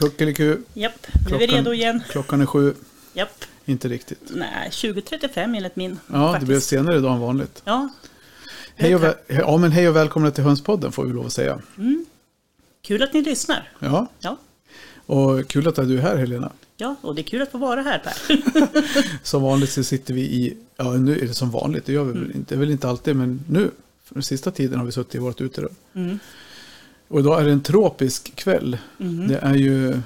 Kuckeliku. Japp, nu är vi redo igen. Klockan är sju. Japp. Inte riktigt. Nej, 20.35 enligt min. Ja, det faktiskt. blev senare idag än vanligt. Ja. Hej och, ja, men hej och välkomna till Hönspodden får vi lov att säga. Kul att ni lyssnar. Ja, Ja. och kul att du är här Helena. Ja, och det är kul att få vara här Per. Som vanligt så sitter vi i, ja nu är det som vanligt, det gör vi Mm. väl inte, det är väl inte alltid, men nu, den sista tiden har vi suttit i vårt uterum. Mm. Och idag är det en tropisk kväll. Mhm. Det är ju,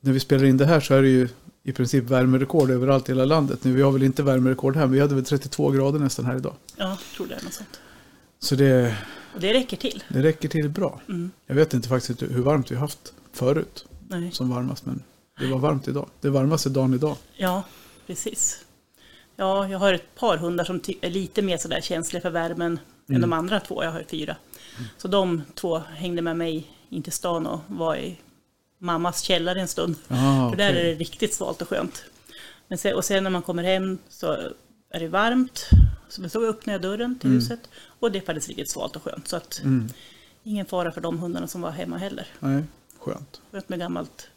när vi spelar in det här så är det ju i princip värmerekord överallt i hela landet. Nu, vi har väl inte värmerekord här, men vi hade väl 32 grader nästan här idag. Ja, jag tror det är något sånt. Så det, Och det räcker till. det räcker till bra. Mm. Jag vet inte faktiskt hur varmt vi har haft förut Nej. som varmast, men det var varmt idag. Det varmaste dagen idag. Ja, precis. Ja, jag har ett par hundar som är lite mer sådär känsliga för värmen än de andra två. Jag har fyra. Så de två hängde med mig in till stan och var i mammas källare en stund. Ah, För där är det riktigt svalt och skönt. Men sen, och sen när man kommer hem så är det varmt. Så då öppnar jag dörren till huset. Och det är faktiskt riktigt svalt och skönt. Så att Mm. ingen fara för de hundarna som var hemma heller. Nej, skönt. Skönt med gammalt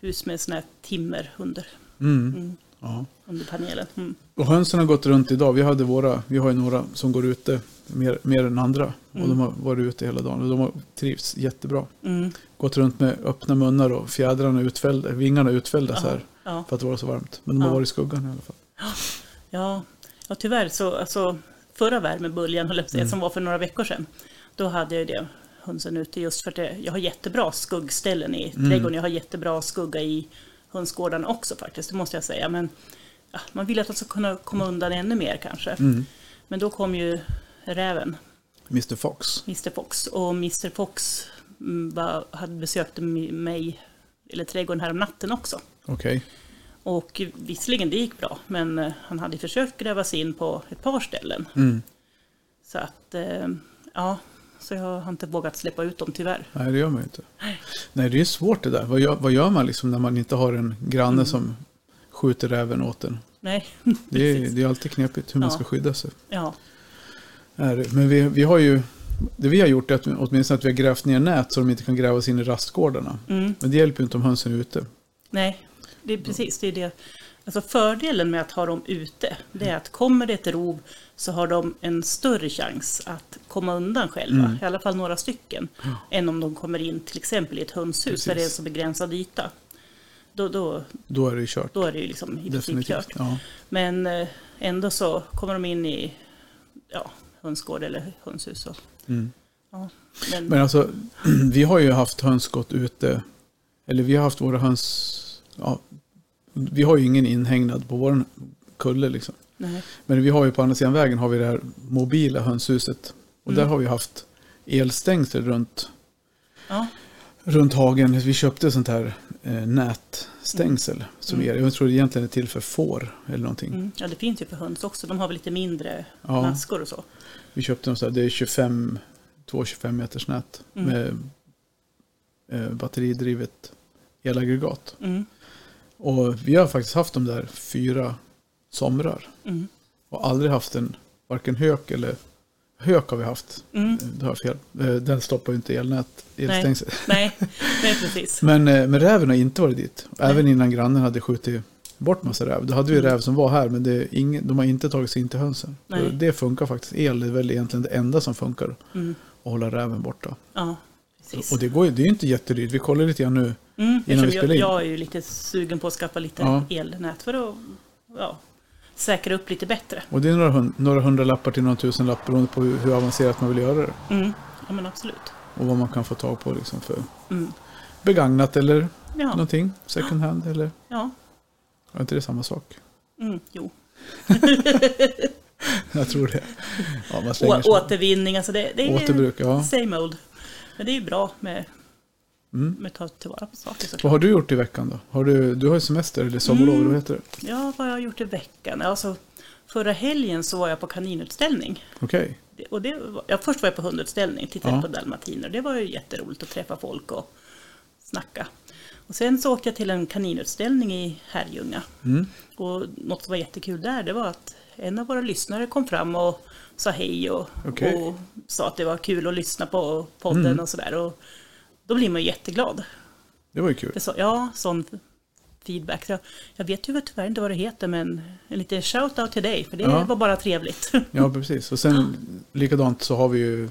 hus med såna här timmerhundar Mm. Mm. Ja. under panelen. Mm. Och hönsen har gått runt idag. Vi, hade våra, vi har ju några som går ute mer, mer än andra. Och Mm. de har varit ute hela dagen. Och de har trivts jättebra. Mm. Gått runt med öppna munnar och fjädrarna utfällda, vingarna utfällda så här. Ja. För att det var så varmt. Men de har Ja. varit i skuggan i alla fall. Ja, ja tyvärr så, alltså, förra värmeböljan, höll jag säga, som var för några veckor sedan, då hade jag det, hönsen ute, just för att jag har jättebra skuggställen i trädgården, jag har jättebra skugga i hönsgårdarna också faktiskt, det måste jag säga. Men ja, man vill att de ska kunna komma undan ännu mer kanske. Mm. Men då kom ju räven, Mr Fox. Mr Fox, och Mr Fox mm, var, hade besökt mig, eller trädgården här om natten också. Okej. Och visserligen det gick bra, men eh, han hade försökt gräva sig in på ett par ställen. Mm. Så att, eh, ja, så jag har inte vågat släppa ut dem tyvärr. Nej, det gör man ju inte. Nej, det är svårt det där. Vad gör, vad gör man liksom när man inte har en granne Mm. som skjuter räven åt en? Nej, Det är, det är alltid knepigt hur man Ja. ska skydda sig. Ja. Men vi, vi har ju, det vi har gjort är att åtminstone att vi har grävt ner nät så de inte kan gräva sig in i rastgårdarna. mm, Men det hjälper ju inte om hönsen är ute. nej, det är precis det. Är det. Alltså fördelen med att ha dem ute, det är att kommer det ett rov så har de en större chans att komma undan själva, Mm. i alla fall några stycken, än om de kommer in till exempel i ett hönshus där det är en Precis. så begränsad yta. Då, då, Då är det ju kört. då är det ju liksom i princip kört. Ja. Men eh, ändå så kommer de in i ja, hönsgård eller hönshus. Och, Mm. ja. Men, Men alltså, vi har ju haft hönsskott ute. Eller vi har haft våra höns... Ja, vi har ju ingen inhägnad på vår kulle liksom. nej, Men vi har ju på andra sidan vägen har vi det här mobila hönshuset. Och Mm. där har vi haft elstängsel runt, ja, runt hagen. Vi köpte sånt här eh, nätstängsel. Som Mm. är, jag tror det egentligen är till för får eller någonting. mm, ja, det finns ju för höns också. De har väl lite mindre Ja. maskor och så. Vi köpte dem så här, det är 25, två 25 meters nät Mm. med eh, batteridrivet elaggregat. Mm, Och vi har faktiskt haft dem där fyra somrar. mm, Och aldrig haft en, varken hök eller hök har vi haft. mm. Eh, Det har fel. Eh, Den stoppar ju inte elnät, elstängsel. Nej, nej, precis. Men, eh, men räven har inte varit dit. Nej. Även innan grannen hade skjutit bort massa räv. Då hade vi Mm. räv som var här men det ingen, de har inte tagit sig in till hönsen. Nej. Det funkar faktiskt. El är väl egentligen det enda som funkar. Mm, Att hålla räven borta. ja, precis. Och det, går, det är inte jättedyrt. Vi kollar lite grann nu. mm, innan vi spelar in. jag är ju lite sugen på att skaffa lite Ja. elnät för att ja, säkra upp lite bättre. Och det är några, hund, några hundralappar till några tusenlappar beroende på hur, hur avancerat man vill göra det. Mm, ja, men absolut. Och vad man kan få tag på liksom för Mm, begagnat eller ja, någonting. Second hand eller... ja, Är inte det samma sak? mm, jo. Jag tror det. Ja, Å, återvinning, alltså det, det är Återbruk, ja. same old. Men det är ju bra med, Mm. med att ta tillvara på saker Vad såklart. har du gjort i veckan då? Har du, du har ju semester eller sommarlov, Mm. vad heter det? Ja, vad har jag gjort i veckan? Alltså, förra helgen så var jag på kaninutställning. Okej. Det- Och det var, ja, först var jag på hundutställning, tittade Ja. på dalmatiner. Det var ju jätteroligt att träffa folk och snacka. Och sen så åkte jag till en kaninutställning i Herrljunga. Mm. Och något som var jättekul där, det var att en av våra lyssnare kom fram och sa hej och, Okej. och sa att det var kul att lyssna på podden Mm. och sådär. Då blir man ju jätteglad. Det var ju kul. Så, ja, sån feedback. Jag, jag vet ju tyvärr inte vad det heter, men en liten shout-out till dig, för det Ja. var bara trevligt. Ja, precis. Och sen likadant så har vi ju,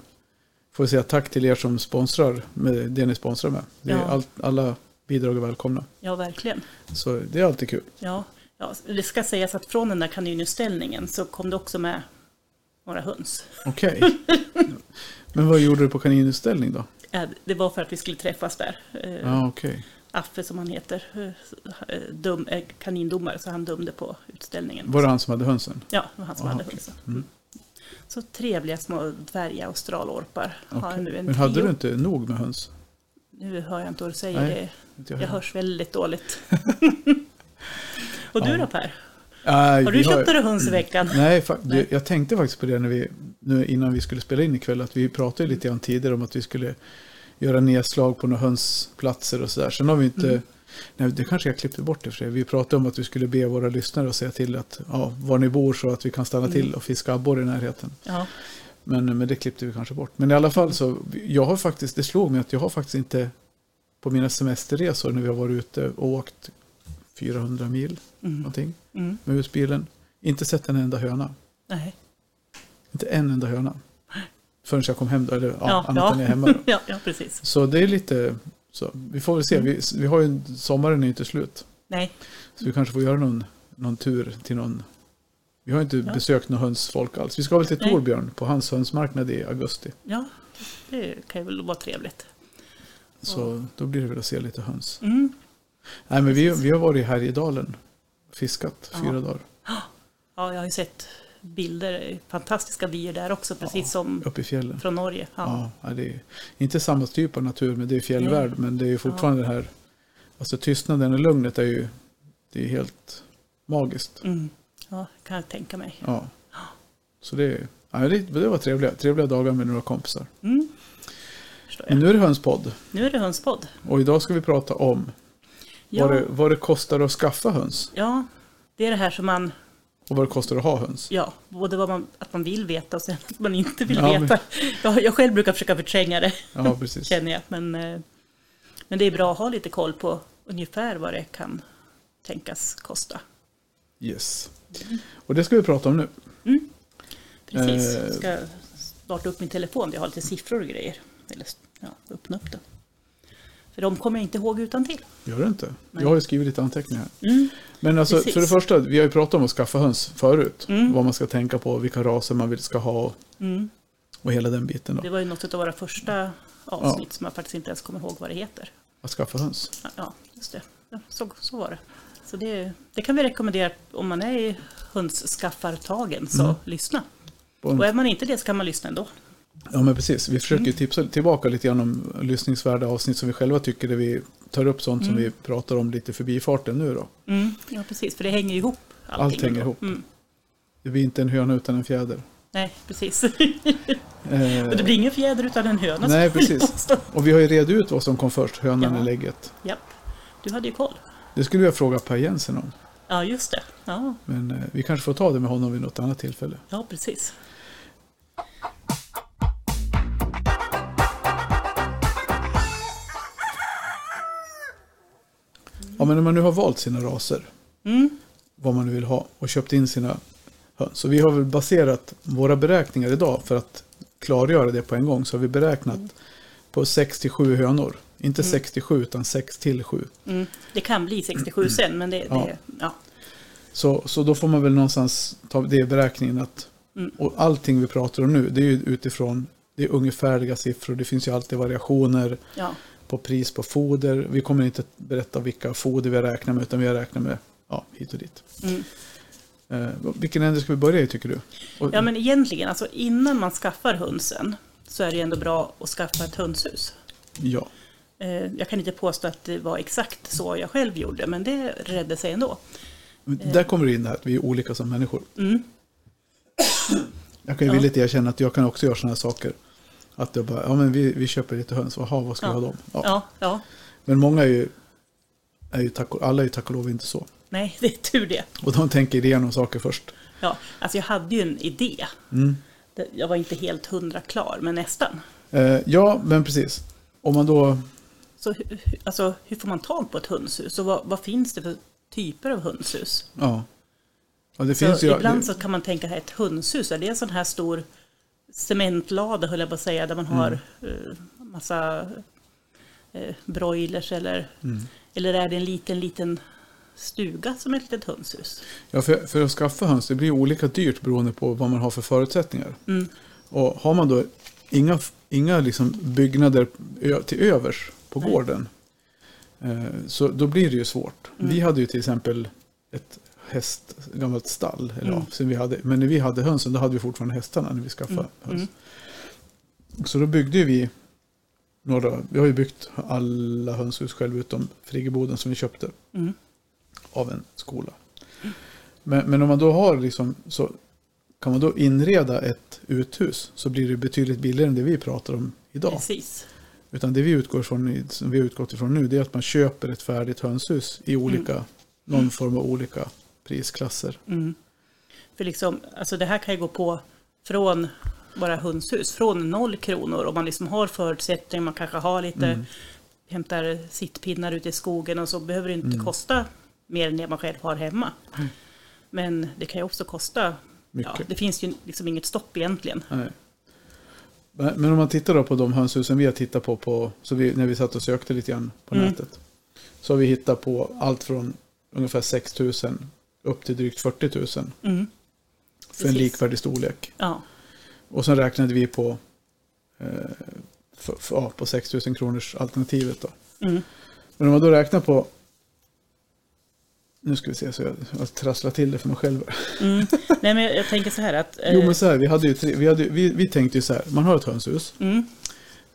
får vi säga tack till er som sponsrar med det ni sponsrar med. Det är Ja. allt, alla bidrag är välkomna. ja, verkligen. Så det är alltid kul. Ja, ja, det ska sägas att från den där kaninutställningen så kom det också med några höns. Okej. Men vad gjorde du på kaninutställning då? Ja, Det var för att vi skulle träffas där. Eh, Ja, okej. Affe som han heter, eh, dum, eh, kanindomare, så han dömde på utställningen. Var det han som hade hönsen? Ja, det var han som Ah, hade okej. hönsen. Mm. Så trevliga små dvärga australorpar har Okej. jag nu en Men hade trio. du inte nog med höns? Nu hör jag inte vad du säger, Nej, det, jag jag hörs väldigt dåligt. Och du då Per? Nej, Har du köpt några höns i veckan? Nej, Nej. jag tänkte faktiskt på det när vi, nu innan vi skulle spela in ikväll, att vi pratade lite grann tidigare om att vi skulle göra nedslag på några hönsplatser och sådär. Sen har vi inte, Mm. nej det kanske jag klippte bort det för sig. Vi pratade om att vi skulle be våra lyssnare att säga till att, ja, var ni bor så att vi kan stanna Mm. till och fiska abborre i närheten. Ja, Men, men det klippte vi kanske bort. Men i alla fall så, jag har faktiskt, det slog mig att jag har faktiskt inte på mina semesterresor när vi har varit ute och åkt 400 mil mm. någonting Mm. med husbilen, inte sett en enda höna. Nej. Inte en enda höna. Förrän jag kom hem då, eller ja, Ja, annat ja. än jag är hemma. Ja, ja, precis. Så det är lite, så vi får väl se. Vi, vi har ju, sommaren är inte slut. Nej, Så vi kanske får göra någon, någon tur till någon. Vi har inte Ja. besökt någon hönsfolk alls. Vi ska väl till Nej. Torbjörn på hans hönsmarknad i augusti. ja, det kan ju väl vara trevligt. Så då blir det väl att se lite höns. Mm. Nej men vi, vi har varit i Härjedalen. Fiskat Ja. fyra dagar. Ja, jag har ju sett bilder, fantastiska vyer där också, precis Ja, som Uppe i fjällen. från Norge. Ja. Ja, det är inte samma typ av natur, men det är fjällvärld. Men det är ju fortfarande det här, alltså tystnaden och lugnet är ju, det är helt magiskt. Mm. ja, kan jag tänka mig. Ja. Så det, ja, det, det var trevliga, trevliga dagar med några kompisar. Mm. Men nu är det hönspodd Nu är det hönspodd. och idag ska vi prata om Ja, vad, det, vad det kostar att skaffa höns ja, det är det här som man, och vad det kostar att ha höns. ja, både vad man, att man vill veta och sen att man inte vill Ja, veta. Jag, jag själv brukar försöka förtränga det, Ja, precis. känner jag. Men, eh, men det är bra att ha lite koll på ungefär vad det kan tänkas kosta. Yes. Och det ska vi prata om nu. Precis, Eh. jag ska starta upp min telefon. Jag har lite siffror och grejer. Eller ja, öppna upp den. För de kommer jag inte ihåg utan till. Gör det inte? Nej. Jag har ju skrivit lite anteckningar. Mm. Men alltså, Precis. för det första, vi har ju pratat om att skaffa höns förut. Mm. Vad man ska tänka på, vilka raser man vill ska ha Mm. och hela den biten. Då. Det var ju något av våra första avsnitt som jag faktiskt inte ens kommer ihåg vad det heter. Att skaffa höns. Ja, Ja, just det. Ja, Så, så var det. Så det, det kan vi rekommendera om man är i hönsskaffartagen, så Mm. lyssna. Och är man inte det så kan man lyssna ändå. Ja men precis, vi försöker Mm. tipsa tillbaka lite grann om lyssningsvärda avsnitt som vi själva tycker där vi tar upp sånt som Mm. vi pratar om lite förbifarten nu då. Mm. Ja, precis, för det hänger ihop. Allting Allt hänger ihop. Mm. Det blir inte en höna utan en fjäder. Nej, precis. Eh, Och det blir ingen fjäder utan en höna. Nej, precis. och vi har ju redat ut vad som kom först, hönan Ja. eller lägget. Japp. Du hade ju koll. Det skulle jag fråga Per Jensen om. Ja, just det. Ja, Men eh, vi kanske får ta det med honom vid något annat tillfälle. ja precis. Ja, men när man nu har valt sina raser, Mm. vad man nu vill ha och köpt in sina höns. Så vi har väl baserat våra beräkningar idag för att klargöra det på en gång. Så har vi beräknat på 6 till 7 hönor. Inte Mm. 6 till 7 utan 6 till 7. Mm. Det kan bli 67 sen, men det, Ja. det ja. Så, så då får man väl någonstans ta det i beräkningen att Mm. och allting vi pratar om nu det är ju utifrån det är ungefärliga siffror. Det finns ju alltid variationer ja. På pris på foder. Vi kommer inte berätta vilka foder vi har räknat med utan vi har räknat med ja, hit och dit. Mm. Eh, vilken ände ska vi börja i tycker du? Och, Ja, men egentligen, alltså innan man skaffar hönsen så är det ändå bra att skaffa ett hönshus. ja. Eh, Jag kan inte påstå att det var exakt så jag själv gjorde, men det redde sig ändå. Där kommer det in det här att vi är olika som människor. Mm. Jag kan ju Ja. villigt erkänna att jag kan också göra sådana här saker. Att jag bara, ja men vi, vi köper lite höns, Jaha, vad ska vi Ja. ha dem? Ja. Ja, ja. Men många är ju, är ju tack, alla är ju tack och lov inte så. Nej, det är tur det. Och de tänker igenom saker först. Ja, alltså jag hade ju en idé. Mm. Det- Jag var inte helt hundra klar, men nästan. Eh, ja, men precis. Om man då, Så alltså, hur får man tag på ett hönshus och vad, vad finns det för typer av hönshus? Ja. ja det Så finns ju, ibland det, så kan man tänka att ett hönshus, är det en sån här stor cementlada höll jag på att säga, där man har Mm. eh, massa eh, broilers eller, Mm. eller är det en liten, liten stuga som ett litet hönshus? ja, för, för att skaffa höns, det blir olika dyrt beroende på vad man har för förutsättningar. Mm. Och har man då inga, inga liksom byggnader till övers på Nej. gården, eh, så då blir det ju svårt. Mm. Vi hade ju till exempel ett häst, gammalt stall, eller Mm. ja, vi hade. men när vi hade hönsen då hade vi fortfarande hästarna när vi skaffade Mm. höns. Mm. Så då byggde vi några, vi har ju byggt alla hönshus själv utom friggeboden som vi köpte Mm. av en skola. Men, men om man då har liksom, så kan man då inreda ett uthus så blir det betydligt billigare än det vi pratar om idag. Precis. Utan det vi utgår ifrån, i- som vi har utgått ifrån nu, det är att man köper ett färdigt hönshus i olika, någon form av olika prisklasser. Mm. För liksom, alltså det här kan ju gå på från bara hönshus, från noll kronor om man liksom har förutsättningar, man kanske har lite, Mm. hämtar sittpinnar ute i skogen och så behöver det inte Mm. kosta mer än det man själv har hemma. Men det kan ju också kosta, ja, det finns ju liksom inget stopp egentligen. Nej. Men men om man tittar då på de hönshusen vi har tittat på, på så vi, när vi satt och sökte lite grann på Mm. nätet. Så har vi hittat på allt från ungefär 6 000 upp till drygt 40 000 för Mm. en Precis. likvärdig storlek. Ja, Och sen räknade vi på, eh, för, för, ja, på 6 000 kronors alternativet. Då. mm. Men om man då räknar på, nu ska vi se så jag, jag trasslar till det för mig själv. Mm. Nej men jag, jag tänker så här att... Jo eh, men så här, vi, hade ju tre, vi, hade, vi, vi tänkte ju så här, man har ett hönshus, mm,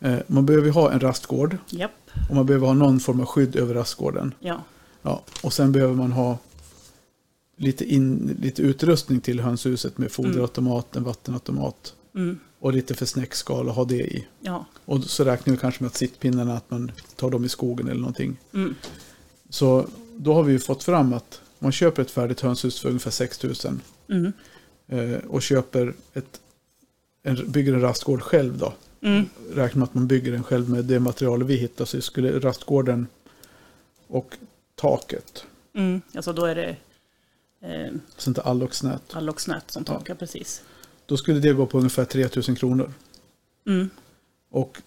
eh, man behöver ju ha en rastgård japp, och man behöver ha någon form av skydd över rastgården. ja. Ja, och sen behöver man ha lite, in, lite utrustning till hönshuset med foderautomat, en vattenautomat Mm, och lite för snäckskal och ha det i. ja. Och så räknar vi kanske med att sittpinnarna, att man tar dem i skogen eller någonting. Mm, Så då har vi ju fått fram att man köper ett färdigt hönshus för ungefär 6 000 mm, eh, och köper ett, en, bygger en rastgård själv då. mm, Räknar med att man bygger den själv med det material vi hittar så skulle rastgården och taket, mm. Alltså då är det eh, sånt där alloxnät, alloxnät som Ja. takar precis. då skulle det gå på ungefär 3 000 kronor. Mm. Och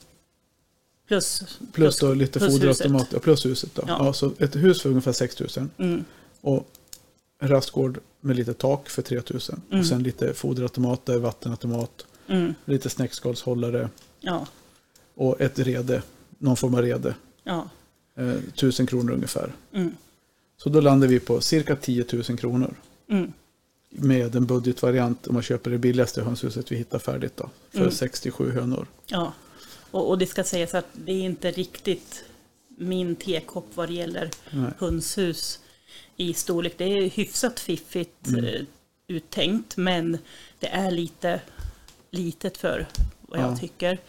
Plus, plus då lite plus foderautomat, ja, plus huset då. Ja. Ja. så ett hus för ungefär 6 000 Mm, och en rastgård med lite tak för 3 000. Mm. Och sen lite foderautomater, vattenautomat, mm, lite snäckskalshållare ja, och ett rede, någon form av rede. ja. Eh, 1000 kronor ungefär. Så då landar vi på cirka 10 000 kronor. mm, Med en budgetvariant om man köper det billigaste hönshuset vi hittar färdigt då. För Mm. 67 hönor. ja. Och, och det ska sägas att det är inte riktigt min tekopp vad det gäller Nej. hönshus i storlek. Det är hyfsat fiffigt Mm. eh, uttänkt men det är lite litet för vad jag Ja. tycker.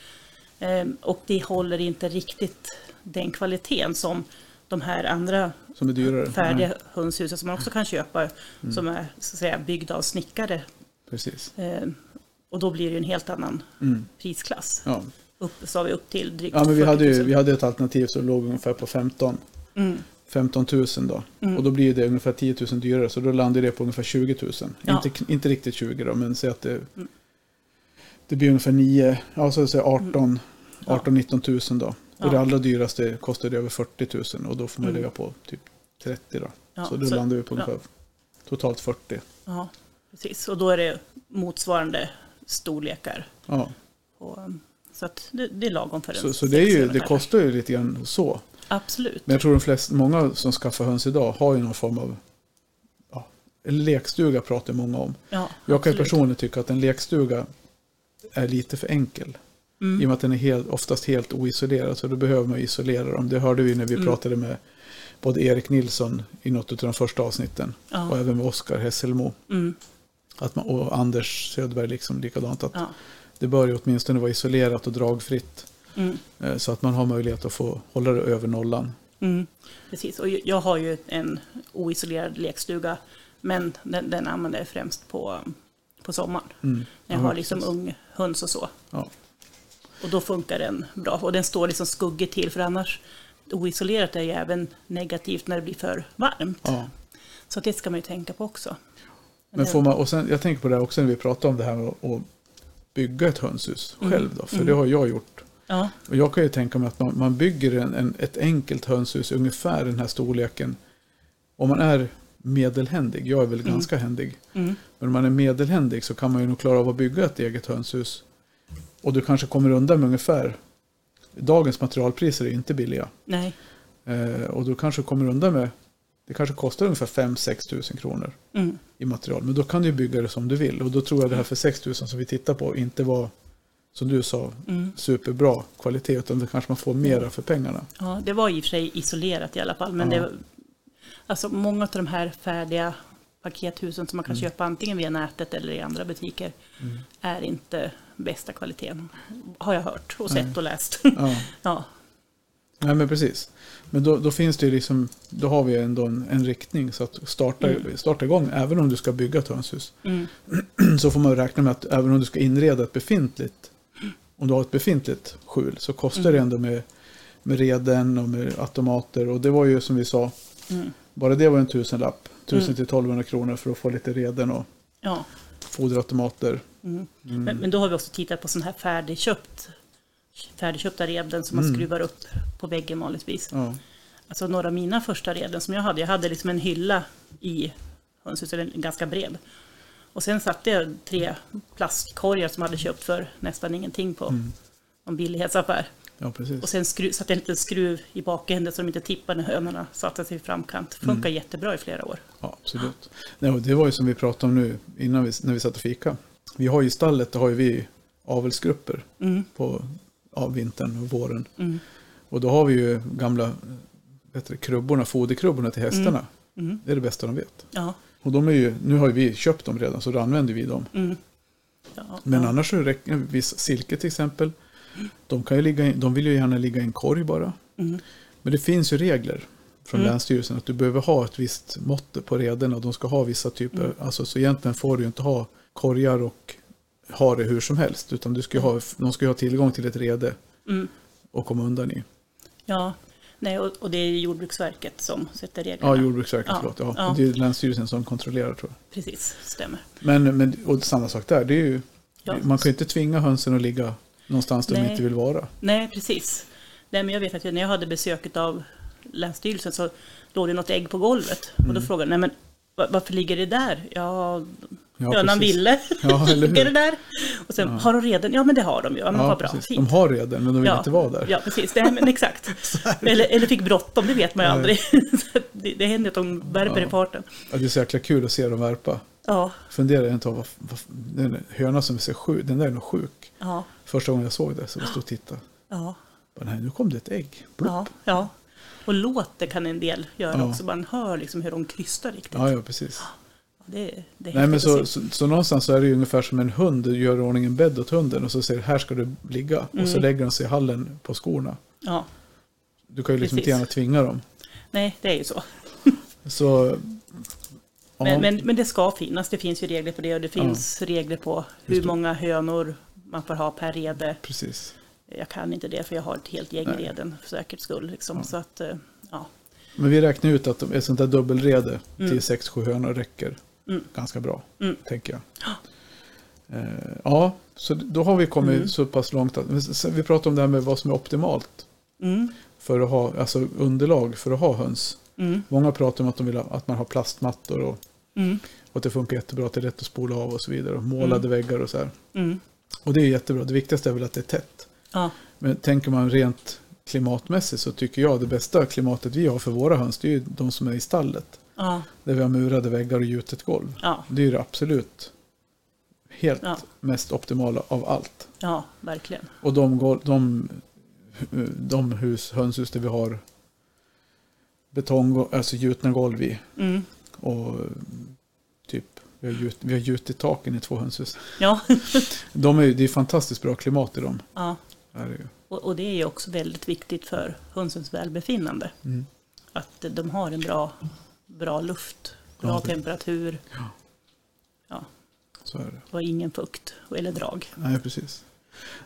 Ehm, och det håller inte riktigt den kvaliteten som de här andra Som är dyrare. färdiga Nej, hönshusen som man också kan köpa som är så att säga, byggda av snickare. precis. Ehm, och då blir det en helt annan Mm. prisklass. Ja. Upp, så har vi upp till drygt ja, men vi 40 hade, 000. ju, vi hade ett alternativ som låg ungefär på 15. Mm, 15 000 då. Mm. Och då blir det ungefär 10 000 dyrare. Så då landar det på ungefär 20 000. Ja. Inte, inte riktigt 20 då, men säg att det, Mm. det blir ungefär 9, ja så att säga 18, Ja. 18-19 000 då. Och Ja. det allra dyraste kostade över 40 000 och då får man Mm. lägga på typ 30 då. ja, så då så- landar vi på ja. ungefär totalt 40. Ja, precis. Och då är det motsvarande storlekar. Ja. Och, um, så att det, det är lagom för en Så, så det, är ju, det kostar ju lite grann så. Absolut. Men jag tror de flesta, många som skaffar höns idag har ju någon form av ja, en lekstuga pratar många om. Ja, Jag kan ju personligen tycka att en lekstuga är lite för enkel. Mm. I och med att den är helt, oftast helt oisolerad. Så då behöver man isolera dem. Det hörde vi när vi Mm. pratade med både Erik Nilsson i något av de första avsnitten. Och Ja. även med Oskar Hesselmo. Mm. Att man, och Anders Söderberg liksom likadant. Att Ja. det bör ju åtminstone vara isolerat och dragfritt. Mm. eh, Så att man har möjlighet att få hålla det över nollan. Mm. Precis. Och jag har ju en oisolerad lekstuga. Men den, den använder jag främst på, på sommaren. Mm. När jag Ja, har liksom precis. ung höns och så. Ja. Och då funkar den bra. Och den står liksom skuggigt till för annars oisolerat är ju även negativt när det blir för varmt. Ja. Så det ska man ju tänka på också. Men får man, och sen, jag tänker på det också när vi pratar om det här med att bygga ett hönshus Mm. själv. Då, för det har jag gjort. Ja, Och jag kan ju tänka mig att man, man bygger en, en, ett enkelt hönshus ungefär den här storleken. Om man är medelhändig, jag är väl ganska händig. mm, Men om man är medelhändig så kan man ju nog klara av att bygga ett eget hönshus. Och du kanske kommer undan med ungefär, dagens materialpriser är inte billiga. nej, Eh, och du kanske kommer undan med, det kanske kostar ungefär 5-6 tusen kronor mm, i material. Men då kan du bygga det som du vill. Och då tror jag det här för 6 000 som vi tittar på inte var, som du sa, mm. superbra kvalitet. Utan det kanske man får mera för pengarna. Ja, det var i och för sig isolerat i alla fall. Men Ja. det, alltså många av de här färdiga pakethusen som man kan köpa antingen via nätet eller i andra butiker är inte bästa kvaliteten. Har jag hört och sett och läst. Ja. ja, Nej men precis. Men då, då finns det liksom, då har vi ändå en, en riktning. Så att starta, starta igång, även om du ska bygga ett hönshus. mm, Så får man räkna med att även om du ska inreda ett befintligt, om du har ett befintligt skjul, så kostar det ändå med, med reden och med automater. Och det var ju som vi sa, mm, bara det var en tusenlapp. 1000 till 1200 kronor för att få lite reden och ja. Foderautomater. Mm. Men, men då har vi också tittat på sån här färdigköpt, färdigköpta reden som man skruvar upp på väggen vanligtvis. Ja. Alltså några av mina första reden som jag hade, jag hade liksom en hylla i hönshuset, en ganska bred. Och sen satte jag tre plastkorgar som jag hade köpt för nästan ingenting på någon billighetsaffär. Ja, precis. Och sen skru, satte en liten skruv i bakänden så de inte tippade när hönorna satte sig i framkant. Funkar jättebra i flera år. Ja, absolut. Nej, och det var ju som vi pratade om nu innan vi, när vi satt och fika. Vi har ju i stallet, då har ju vi avelsgrupper Mm, på ja, vintern och våren. mm, Och då har vi ju gamla du, krubborna, foderkrubborna till hästarna. mm, Det är det bästa de vet. ja, Och de är ju, nu har vi köpt dem redan så då använder vi dem. mm. ja, Men ja. annars så räcker viss silke till exempel. De, kan ju ligga, i- de vill ju gärna ligga i en korg bara. Mm, Men det finns ju regler från Mm. Länsstyrelsen att du behöver ha ett visst mått på reden och de ska ha vissa typer. Mm. Alltså, så egentligen får du inte ha korgar och ha det hur som helst. Utan du ska ha, de ska ha tillgång till ett rede mm. och komma undan i. Ja, nej, och, och det är Jordbruksverket som sätter reglerna. Ja, Jordbruksverket, Ja, förlåt. Ja. ja. Det är Länsstyrelsen som kontrollerar tror jag. Precis, stämmer. Men, men och samma sak där, det är ju, Ja. man kan ju inte tvinga hönsen att ligga någonstans där de inte vill vara. Nej, precis. Nej, men jag vet att när jag hade besöket av Länsstyrelsen så låg det något ägg på golvet. Och Mm. då frågade jag, nej men va- varför ligger det där? Ja, Ja, hönan ville. Ja, är det där? Och sen, har de reden? Ja, men det har de ju. Ja, men Ja, vad bra. precis. Fint. De har reden, men de vill Ja. inte vara där. Ja, precis. Nej, men exakt. eller, eller fick bråttom, det vet man ju aldrig. Det, det händer att de värper Ja. i farten. Ja, det är så jäkla kul att se dem värpa. Ja, Funderar jag inte på den höna som ser sjuk, den där är nog sjuk. ja, Första gången jag såg det så jag stod och tittade. ja. Bara, nej, nu kom det ett ägg. Blup. Ja, ja. Och låter kan en del göra Ja. också. Man hör liksom hur de krystar riktigt. Ja, ja, precis. Det, det Nej, men så, så, så någonstans så är det ungefär som en hund. Du gör i ordning en bädd åt hunden och så säger här ska du ligga. Och så Mm. lägger den sig i hallen på skorna. Ja, Du kan ju liksom inte Precis. gärna tvinga dem. nej, det är ju så. Så, ja, Men, men, men det ska finnas. Det finns ju regler på det och det finns regler på hur många hönor man får ha per rede. precis. Jag kan inte det för jag har ett helt gäng Nej. reden för säkerhets skull. Liksom. Så att, eh, ja. Men vi räknar ut att ett sånt där dubbelrede Mm. till 6-7 hönor räcker Mm. ganska bra, Mm. tänker jag. Eh, ja, så då har vi kommit Mm. så pass långt att vi pratar om det här med vad som är optimalt Mm, för att ha, alltså underlag för att ha höns. mm, Många pratar om att de vill ha, att man har plastmattor och, och att det funkar jättebra, att det är lätt att spola av och så vidare. Och målade väggar och så här. Och det är jättebra. Det viktigaste är väl att det är tätt. Ja, Men tänker man rent klimatmässigt så tycker jag det bästa klimatet vi har för våra höns det är ju de som är i stallet. ja, Där vi har murade väggar och gjutet golv. ja, Det är ju det absolut helt Ja. mest optimala av allt. ja, verkligen. Och de, de, de hus, hönshus där vi har betong, alltså gjutna golv i. Mm. Och vi har, gjut, vi har gjutit taken i två hönshus. Ja, De är, det är fantastiskt bra klimat i dem. ja. Är det. Och, och det är ju också väldigt viktigt för hönsens välbefinnande. Mm. Att de har en bra, bra luft, bra Ja, temperatur Ja. Ja. Så är det. och ingen fukt eller drag. Nej, precis.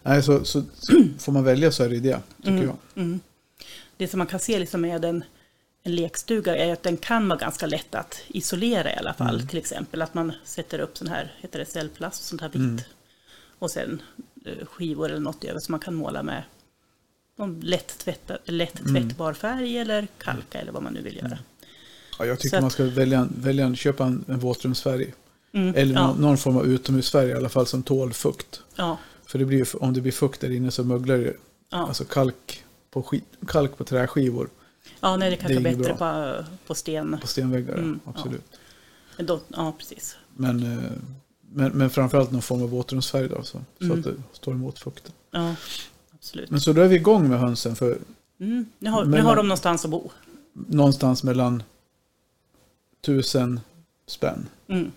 Nej, så, så, så får man välja så är det det, tycker Mm, jag. mm. det som man kan se liksom med en, en lekstuga är att den kan vara ganska lätt att isolera i alla fall. Mm. Till exempel att man sätter upp sån här, heter det cellplast, sånt här vitt. Mm. Och sen eh, skivor eller något över som man kan måla med någon lätt, tvätta, lätt Mm. tvättbar färg eller kalka eller vad man nu vill göra. Ja, jag tycker att- man ska välja, välja en, köpa en, en våtrumsfärg. Mm, Eller ja, någon, någon form av utomhusfärg i alla fall som tål fukt. ja, För det blir, om det blir fukt där inne så möglar det. ja. Alltså kalk på, skit, kalk på träskivor ja, nej, det kanske är det är inget bättre på, på sten. på stenväggar. Mm, absolut. Men Då, ja, precis. Men, eh, men, men framförallt någon form av våtrumsfärg då, så, så Mm. att det står emot fukten. Ja, absolut. Men så då är vi igång med hönsen för Mm, nu, har, nu Men- har de någonstans att bo. någonstans mellan tusen spänn. Mm,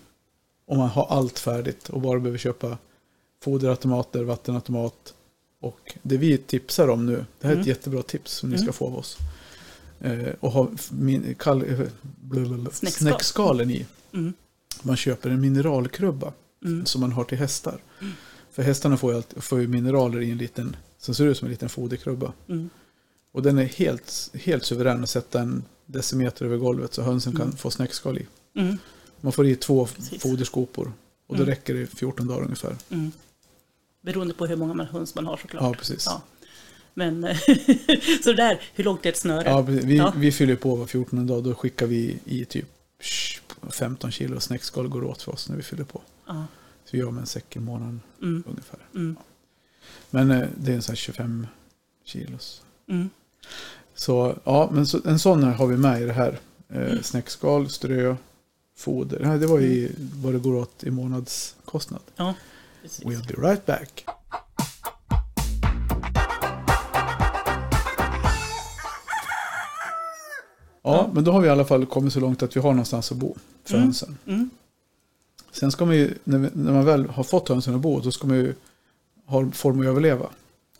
Om man har allt färdigt och bara behöver köpa foderautomater, vattenautomat. Och det vi tipsar om nu, det här är ett Mm. jättebra tips som ni ska Mm. få av oss. Eh, och ha min, kall, eh, blablabla, Snäckskal. snäckskalen i. mm, Man köper en mineralkrubba mm, som man har till hästar. För hästarna får ju, alltid, får ju mineraler i en liten, som ser ut som en liten foderkrubba. mm, Och den är helt, helt suverän att sätta en decimeter över golvet så hönsen kan Mm. få snäckskal i. mm, Man får i två Precis. foderskopor och då Mm. räcker det 14 dagar ungefär. mm. Beroende på hur många höns man har såklart. Ja, precis. Ja. Men så där, hur långt är ett snöre? Ja, vi, Ja. vi fyller på var 14 dag, då skickar vi i typ 15 kilo snäckskal går åt för oss när vi fyller på. Ja, Så vi gör med en säck i månaden mm, ungefär. mm, Men eh, det är en sån här 25 kilos. mm, Så ja, men så, en sån här har vi med i det här. Eh, Mm. snäckskal, strö, foder. Det var ju vad det går åt i månadskostnad. ja, precis. We'll be right back. Ja, men då har vi i alla fall kommit så långt att vi har någonstans att bo för Mm. hönsen. Mm, Sen ska man ju, när, man väl har fått hönsen att bo, då ska man ju ha form att överleva.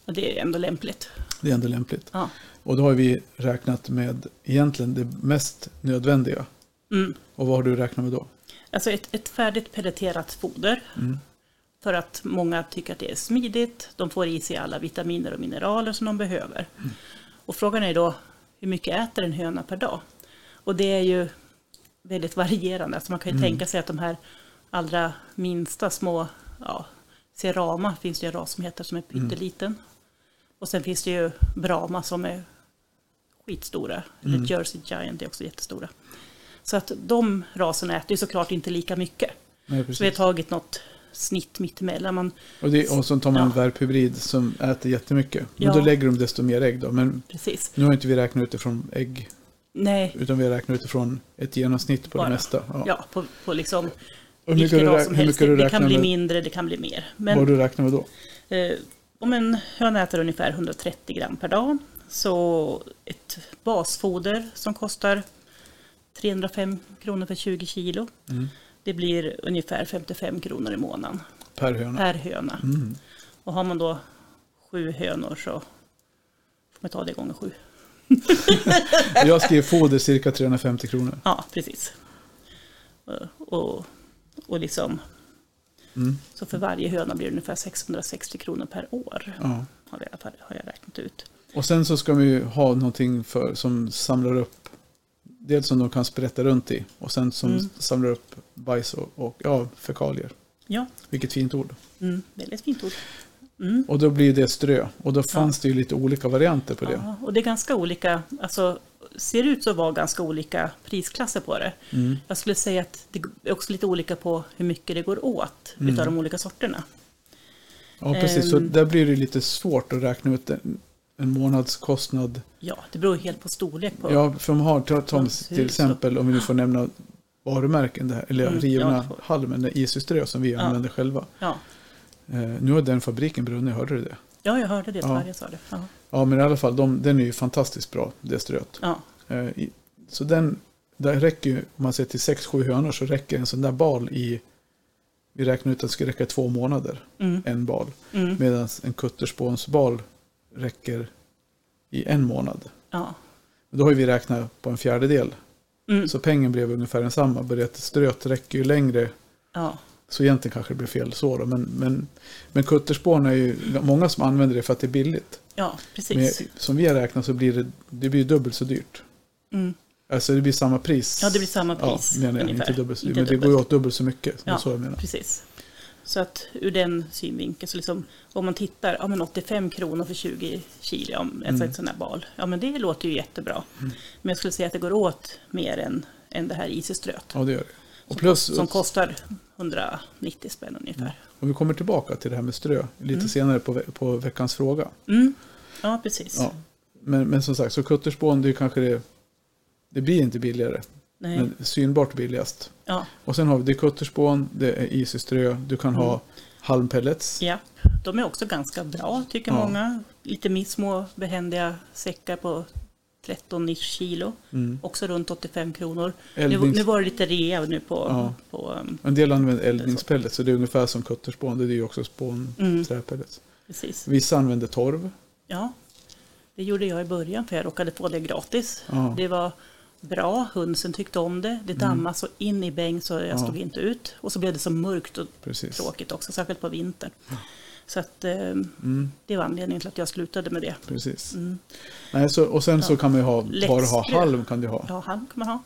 och det är ändå lämpligt. Det är ändå lämpligt. Ja. Och då har vi räknat med egentligen det mest nödvändiga. Mm. Och vad har du räknat med då? Alltså ett, ett färdigt pelleterat foder. Mm. För att många tycker att det är smidigt. De får i sig alla vitaminer och mineraler som de behöver. Och frågan är då, hur mycket äter en höna per dag? Och det är ju väldigt varierande. Alltså man kan ju Mm. tänka sig att de här allra minsta små, ja, Serama finns det ju en ras som heter som är pytteliten. Och sen finns det ju Brahma som är skitstora. Eller Mm. Jersey Giant är också jättestora. Så att de raserna äter ju såklart inte lika mycket. Nej, Så vi har tagit något snitt mittemellan. Man, Och, det, och så tar man en Ja. värphybrid som äter jättemycket. Men Ja. då lägger de desto mer ägg då. Men precis. nu har inte vi räknat utifrån ägg. Nej, Utan vi har räknat utifrån ett genomsnitt på Bara. det mesta. Ja. ja, på, på liksom hur mycket, vilken räk- som hur helst. Det kan bli mindre, det kan bli mer. Vad Men du räknat med då? eh, om en höna äter ungefär 130 gram per dag så ett basfoder som kostar 305 kronor för 20 kilo. Mm. Det blir ungefär 55 kronor i månaden Per höna? per höna. Mm. Och har man då sju hönor så får man ta det gånger sju. Jag skriver foder cirka 350 kronor. Ja, precis. Och, och, liksom, Mm. så för varje höna blir det ungefär 660 kronor per år. Ja. Har, fall- har jag räknat ut. Och sen så ska vi ha någonting för, som samlar upp Dels som de kan sprätta runt i och sen som Mm. samlar upp bajs och, och ja, fekalier. Ja, Vilket fint ord. mm, väldigt fint ord. Mm. Och då blir det strö. Och då fanns det ju lite olika varianter på det. Ja, och det är ganska olika, alltså ser ut att vara ganska olika prisklasser på det. Mm. Jag skulle säga att det är också lite olika på hur mycket det går åt Mm. utav de olika sorterna. Ja, precis. Så Ehm. där blir det lite svårt att räkna ut en, månadskostnad. Ja, det beror helt på storlek på. Ja, för de har ta, ta, Hus till exempel, om vi nu får nämna varumärken, det här, eller Mm, rivna ja, halmen, det Isyströ som vi Ja. använder själva. Ja. Eh, nu har den fabriken brunnit, hörde du det? ja, jag hörde det, Ja. Sverige sa det. Ja. Ja, men i alla fall, de, den är ju fantastiskt bra, det ströet. Ja. Eh, i- så den, där räcker ju, om man ser till 6-7 hönor så räcker en sån där bal i, vi räknar ut att det ska räcka två månader, Mm. en bal. Mm. Medan en kutterspånsbal räcker i en månad. Ja. Då har vi räknat på en fjärdedel. Mm. Så pengen blev ungefär densamma. Bara att ströet räcker ju längre. ja. Så egentligen kanske det blir fel så då. Men, men, men kutterspån är ju många som använder det för att det är billigt. Ja, precis. Men som vi har räknat så blir det, det blir dubbelt så dyrt. Mm. Alltså det blir samma pris. Ja, det blir samma Ja, pris. menar jag, ungefär. inte dubbelt så dyrt. Inte Men det går ju åt dubbelt så mycket. Ja. Ja, Så jag menar. precis. Så att ur den synvinkeln, så liksom, om man tittar, ja men 85 kronor för 20 kilo, om Mm. ett sån här bal. Ja men det låter ju jättebra. Men jag skulle säga att det går åt mer än, än det här isiströt. Ja, det gör det. Och Som, plus, som kostar 190 spänn ungefär. om vi kommer tillbaka till det här med strö lite senare på, ve- på veckans fråga. Mm. Ja, precis. Ja. Men, men som sagt, så kutterspån, det är kanske det, det blir inte billigare. Nej. Men synbart billigast. Ja, Och sen har vi det är kutterspån, det är isiströ, du kan ha Mm. halmpellets. ja. De är också ganska bra, tycker Ja. många. Lite små behändiga säckar på 13 kilo. Mm. Också runt 85 kronor. Nu, Eldnings, nu var det lite rea nu på, Ja. på um, En del använder eldningspellets, så det är ungefär som kutterspån. Det är ju också spån, Mm. träpellets. precis. Vissa använder torv. Ja, det gjorde jag i början för jag råkade få det gratis. Ja. Det var bra, hönsen tyckte om det. Det dammade så in i bäng så jag Mm. Ja. stod inte ut. Och så blev det så mörkt och Precis. tråkigt också, särskilt på vintern. Så att, eh, Mm, det var anledningen till att jag slutade med det. precis. Mm. Nej, så, och sen så Ja. kan man ju ha, bara ha halm kan du ha. Ja, han kan man ha.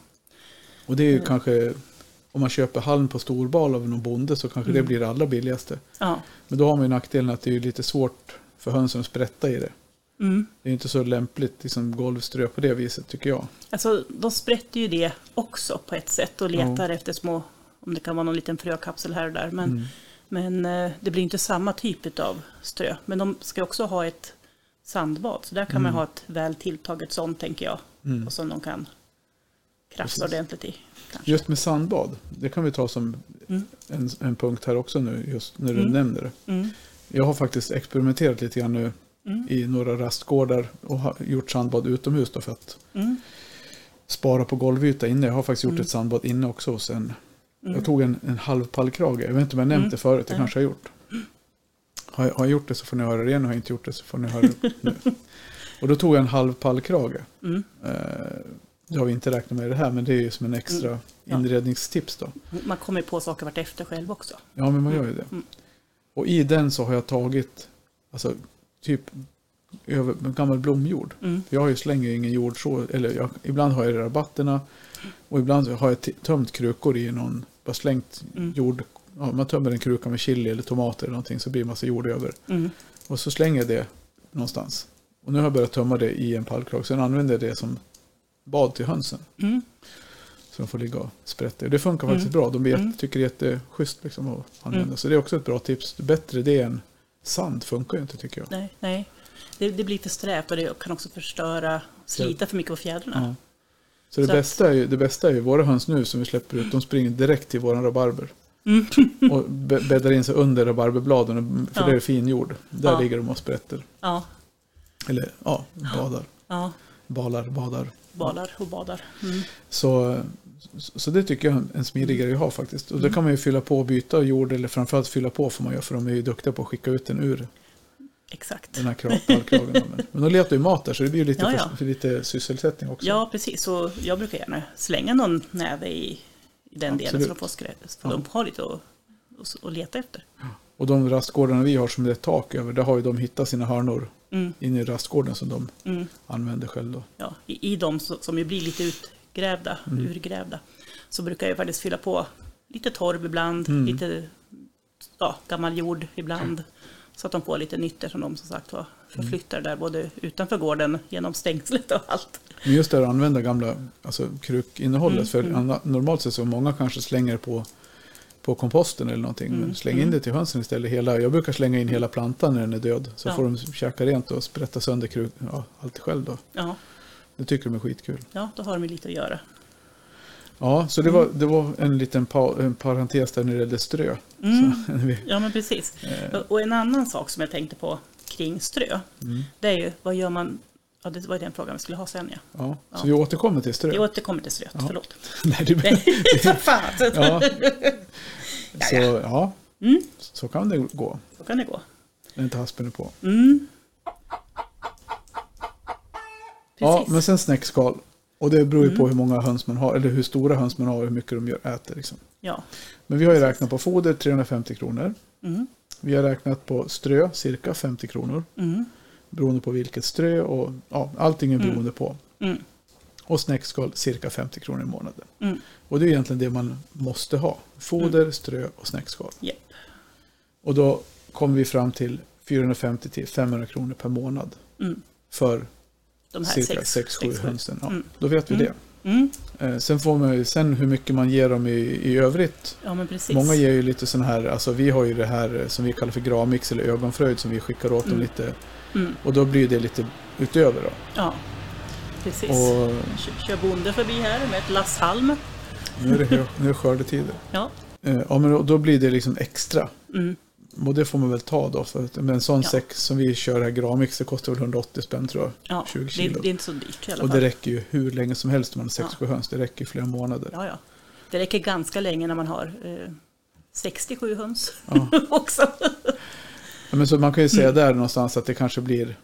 Och det är ju Mm. kanske, om man köper halm på storbal av någon bonde så kanske det Mm. blir det allra billigaste. Ja. Men då har man ju nackdelen att det är lite svårt för hönsen att sprätta i det. Mm. Det är inte så lämpligt liksom golvströ på det viset tycker jag. Alltså, de sprätter ju det också på ett sätt och letar efter små, om det kan vara någon liten frökapsel här och där. Men, Mm. men eh, det blir inte samma typ av strö. Men de ska också ha ett sandbad, så där kan man ha ett väl tilltaget sånt tänker jag. Mm. Och som de kan krafsa ordentligt i. Kanske. Just med sandbad, det kan vi ta som Mm. en, en punkt här också nu, just när du Mm. nämner det. Mm. Jag har faktiskt experimenterat lite grann nu Mm. i några rastgårdar och har gjort sandbad utomhus för att Mm. spara på golvyta inne. Jag har faktiskt gjort Mm. ett sandbad inne också. Och sen, Mm. Jag tog en, en halv pallkrage. Jag vet inte om jag nämnt Mm. det förut. Det kanske jag har gjort. Har jag, har jag gjort det så får ni höra det igen. Har jag inte gjort det så får ni höra det nu. Och då tog jag en halv pallkrage. Mm. Eh, det har vi inte räknat med i det här men det är ju som en extra Mm. Ja. inredningstips då. Man kommer på saker vart efter själv också. Ja men man gör ju det. Mm. Och i den så har jag tagit alltså, typ över, gammal blomjord. Mm. Jag slänger ingen jord så, eller jag, ibland har jag i rabatterna och ibland har jag tömt krukor i någon, bara slängt Mm. jord. Ja, man tömmer en kruka med chili eller tomater eller någonting så blir det massa jord över. Mm. Och så slänger jag det någonstans. Och nu har jag börjat tömma det i en pallkrage. Sen använder jag det som bad till hönsen. Mm. Så de får ligga och sprätta. Det funkar Mm. faktiskt bra. De jätte, Mm. tycker det är jätteschysst liksom att använda. Så det är också ett bra tips. Bättre det än sand funkar ju inte tycker jag. Nej, nej. Det, det blir för strävt och det kan också förstöra, slita för mycket på fjädrarna. Ja. Så det, Så bästa är ju, det bästa är ju våra höns nu som vi släpper ut. De springer direkt till våran rabarber. Mm. Och bä- bäddar in sig under rabarberbladen. För Ja. det är fin jord. Där Ja. ligger de och sprätter. Ja, Eller ja, badar. ja, Balar, badar. badar och badar. Mm. Så, så det tycker jag är en smidig grej att ha faktiskt. Och då Mm. kan man ju fylla på och byta jord. Eller framförallt fylla på får man göra. För de är ju duktiga på att skicka ut den ur Exakt. den här kravpallkragen. men, men de letar ju mat där så det blir ju lite, Ja, ja. För, för lite sysselsättning också. Ja, precis. Så jag brukar gärna slänga någon näve i, i den delen Absolut. så de får, skrä, så Ja. de har lite att, att, att leta efter. Och de rastgårdarna vi har som det är tak över. Där har ju de hittat sina hörnor Mm, inne i rastgården som de mm, använder själv då. ja. I, I de som ju blir lite utgrävda, Mm. urgrävda, så brukar jag faktiskt fylla på lite torv ibland, Mm. lite ja, gammal jord ibland. Så att de får lite nyttor som de som sagt var förflyttar där både utanför gården genom stängslet och allt. Men just det att använda gamla alltså, krukinnehållet. Mm, för mm. normalt sett så många kanske slänger på, på komposten eller någonting. Mm, Men släng in mm. det till hönsen istället. Hela, jag brukar slänga in hela plantan när den är död. Så Ja. får de käka rent och sprätta sönder kruk, ja, allt själv då. Ja, Det tycker de är skitkul. ja, då har de lite att göra. Ja, så det, Mm. var, det var en liten pa, en parentes där när det gällde strö. Mm. Så, vi, Ja, men precis. eh, Och en annan sak som jag tänkte på kring strö, mm, det är ju vad gör man, ja det var den frågan vi skulle ha sen ja. ja. Så Ja. vi återkommer till strö. Jag återkommer till ströet, Ja. förlåt. Nej, det, För fan! ja. Så ja, Mm, så kan det gå. så kan det gå. När inte haspen är på. Mm. Ja, Precis. men sen snäckskal. Och det beror ju Mm. på hur många höns man har, eller hur stora höns man har och hur mycket de gör, äter. Liksom. Ja. Men vi har ju räknat på foder 350 kronor. Mm. Vi har räknat på strö cirka 50 kronor. Mm. beroende på vilket strö och ja, allting är Mm. beroende på. Mm. Och snäckskal cirka 50 kronor i månaden. Mm. Och det är egentligen det man måste ha. Foder, strö och snäckskal. Japp. Och då kommer vi fram till 450 till 500 kronor per månad för De här cirka sex, 6-7 sex, sju. hönsen. Ja, Mm. Då vet vi Mm. det. Mm. Eh, sen får man ju, sen hur mycket man ger dem i, i övrigt. Ja, men precis. Många ger ju lite sån här, alltså vi har ju det här eh, som vi kallar för gravmix eller ögonfröjd som vi skickar åt dem Mm. lite. Mm. Och då blir det lite utöver då. Ja, precis. Och Kör- bonde förbi här med ett lass halm. nu är det, hö- nu är det skördetider. Ja. Eh, Ja men då- då blir det liksom extra. Mm. Och det får man väl ta då. För att, men en sån Ja. säck som vi kör här gravmix det kostar väl 180 spänn tror jag. Ja, 20 det, kilo. det är inte så dyrt i alla Och fall. det räcker ju hur länge som helst om man har 6-7 höns. Det räcker flera månader. Ja, ja. Det räcker ganska länge när man har eh, 67 höns Ja. också. Ja, men så man kan ju Mm. säga där någonstans att det kanske blir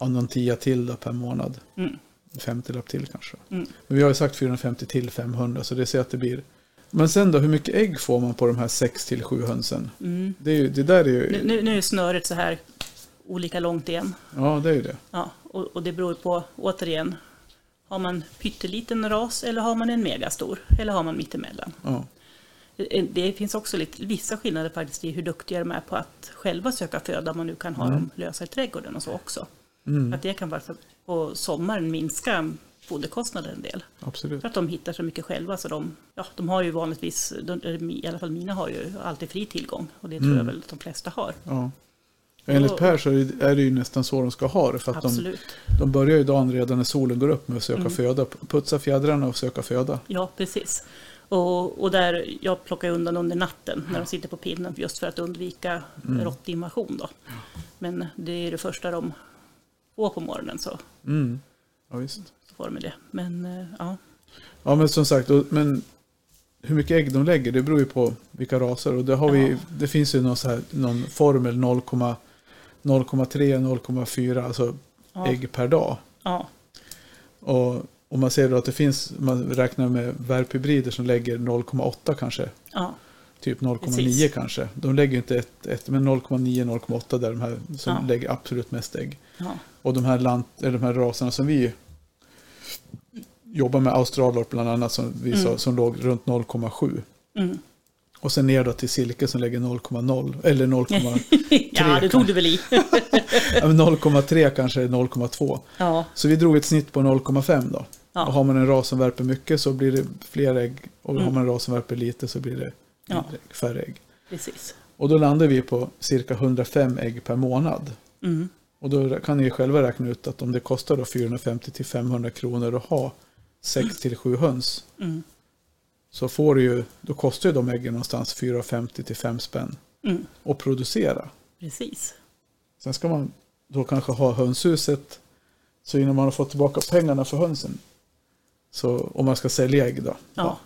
ja, någon tia till då per månad. Mm. 50 lapp till kanske. Mm. Men vi har ju sagt 450 till 500 så det ser att det blir. Men sen då, hur mycket ägg får man på de här 6 till 7 hönsen? Mm. Det, är ju, det där är ju, Nu, nu, nu är snöret så här olika långt igen. ja det är ju det. Ja, och, och det beror på, återigen, har man pytteliten ras eller har man en megastor? Eller har man mittemellan? Ja. Det- Det finns också lite, vissa skillnader faktiskt i hur duktiga de är på att själva söka föda om man nu kan ha Mm. dem lösa i trädgården och så också. Mm, Att det kan vara på sommaren minska foderkostnaden en del. absolut. För att de hittar så mycket själva så de, ja, de har ju vanligtvis, de, i alla fall mina har ju alltid fri tillgång. Och det tror jag Mm. väl att de flesta har. Ja. Enligt Per så är det- ju nästan så de ska ha det. För att de, de börjar ju dagen redan när solen går upp med att söka Mm. föda. Putsa fjädrarna och söka föda. Ja, precis. Och, och där jag plockar undan under natten när de sitter på pinnen just för att undvika Mm. råttinvasion. Då. Men det är det första de får på morgonen så, Mm. Ja, visst. Får de det. Men eh, ja, Ja men som sagt, men hur mycket ägg de lägger det beror ju på vilka raser. Och det, har vi, Ja. det finns ju någon, så här, någon formel 0,3, 0,4 alltså ja, ägg per dag. ja, Och om man ser då att det finns, man räknar med värphybrider som lägger 0,8 kanske. ja, Typ 0,9 Precis. kanske. De lägger inte ett, ett men 0,9-0,8 där de här som lägger absolut mest ägg. Och de här, eller de här raserna som vi jobbar med, Australorp bland annat, som, vi Mm. sa, som låg runt 0,7. mm. Och sen ner då till silke som lägger 0,0 eller 0,3 ja det tog du väl i. ja, men 0,3 kanske 0,2. ja, Så vi drog ett snitt på 0,5 då. Och ja, har man en ras som värper mycket så blir det fler ägg. Och Mm. har man en ras som värper lite så blir det Ja. färre ägg. precis. Och då landar vi på cirka 105 ägg per månad. Mm. Och då kan ni själva räkna ut att om det kostar då 450 till 500 kronor att ha 6 till 7 höns. Mm. Så får du ju, då kostar ju de äggen någonstans 450 till 5 spänn Mm. att producera. Precis. Sen ska man då kanske ha hönshuset. Så innan man har fått tillbaka pengarna för hönsen. Så om man ska sälja ägg då. Ja,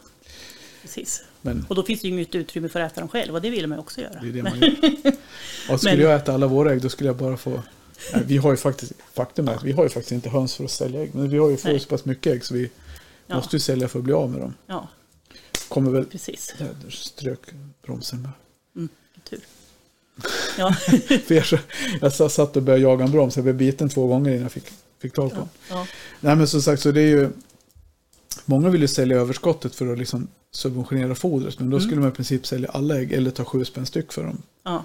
precis. Men Och då finns det ju inget utrymme för att äta dem själv och det vill man ju också göra. det är det man gör. Och skulle Men- jag äta alla våra ägg då skulle jag bara få. Nej, vi har ju faktiskt, faktum är att vi har ju faktiskt inte höns för att sälja ägg. Men vi har ju Nej. så pass mycket ägg så vi Ja, måste ju sälja för att bli av med dem. ja Kommer väl, precis. där strök bromsen med. Tur. Ja, För jag, jag satt och började jaga en broms. Jag blev biten två gånger innan jag fick, fick tag på ja, ja, Nej men som sagt så det är ju Många vill ju sälja överskottet för att liksom subventionera fodret. Men då Mm. skulle man i princip sälja alla ägg eller ta sju spänn styck för dem. ja,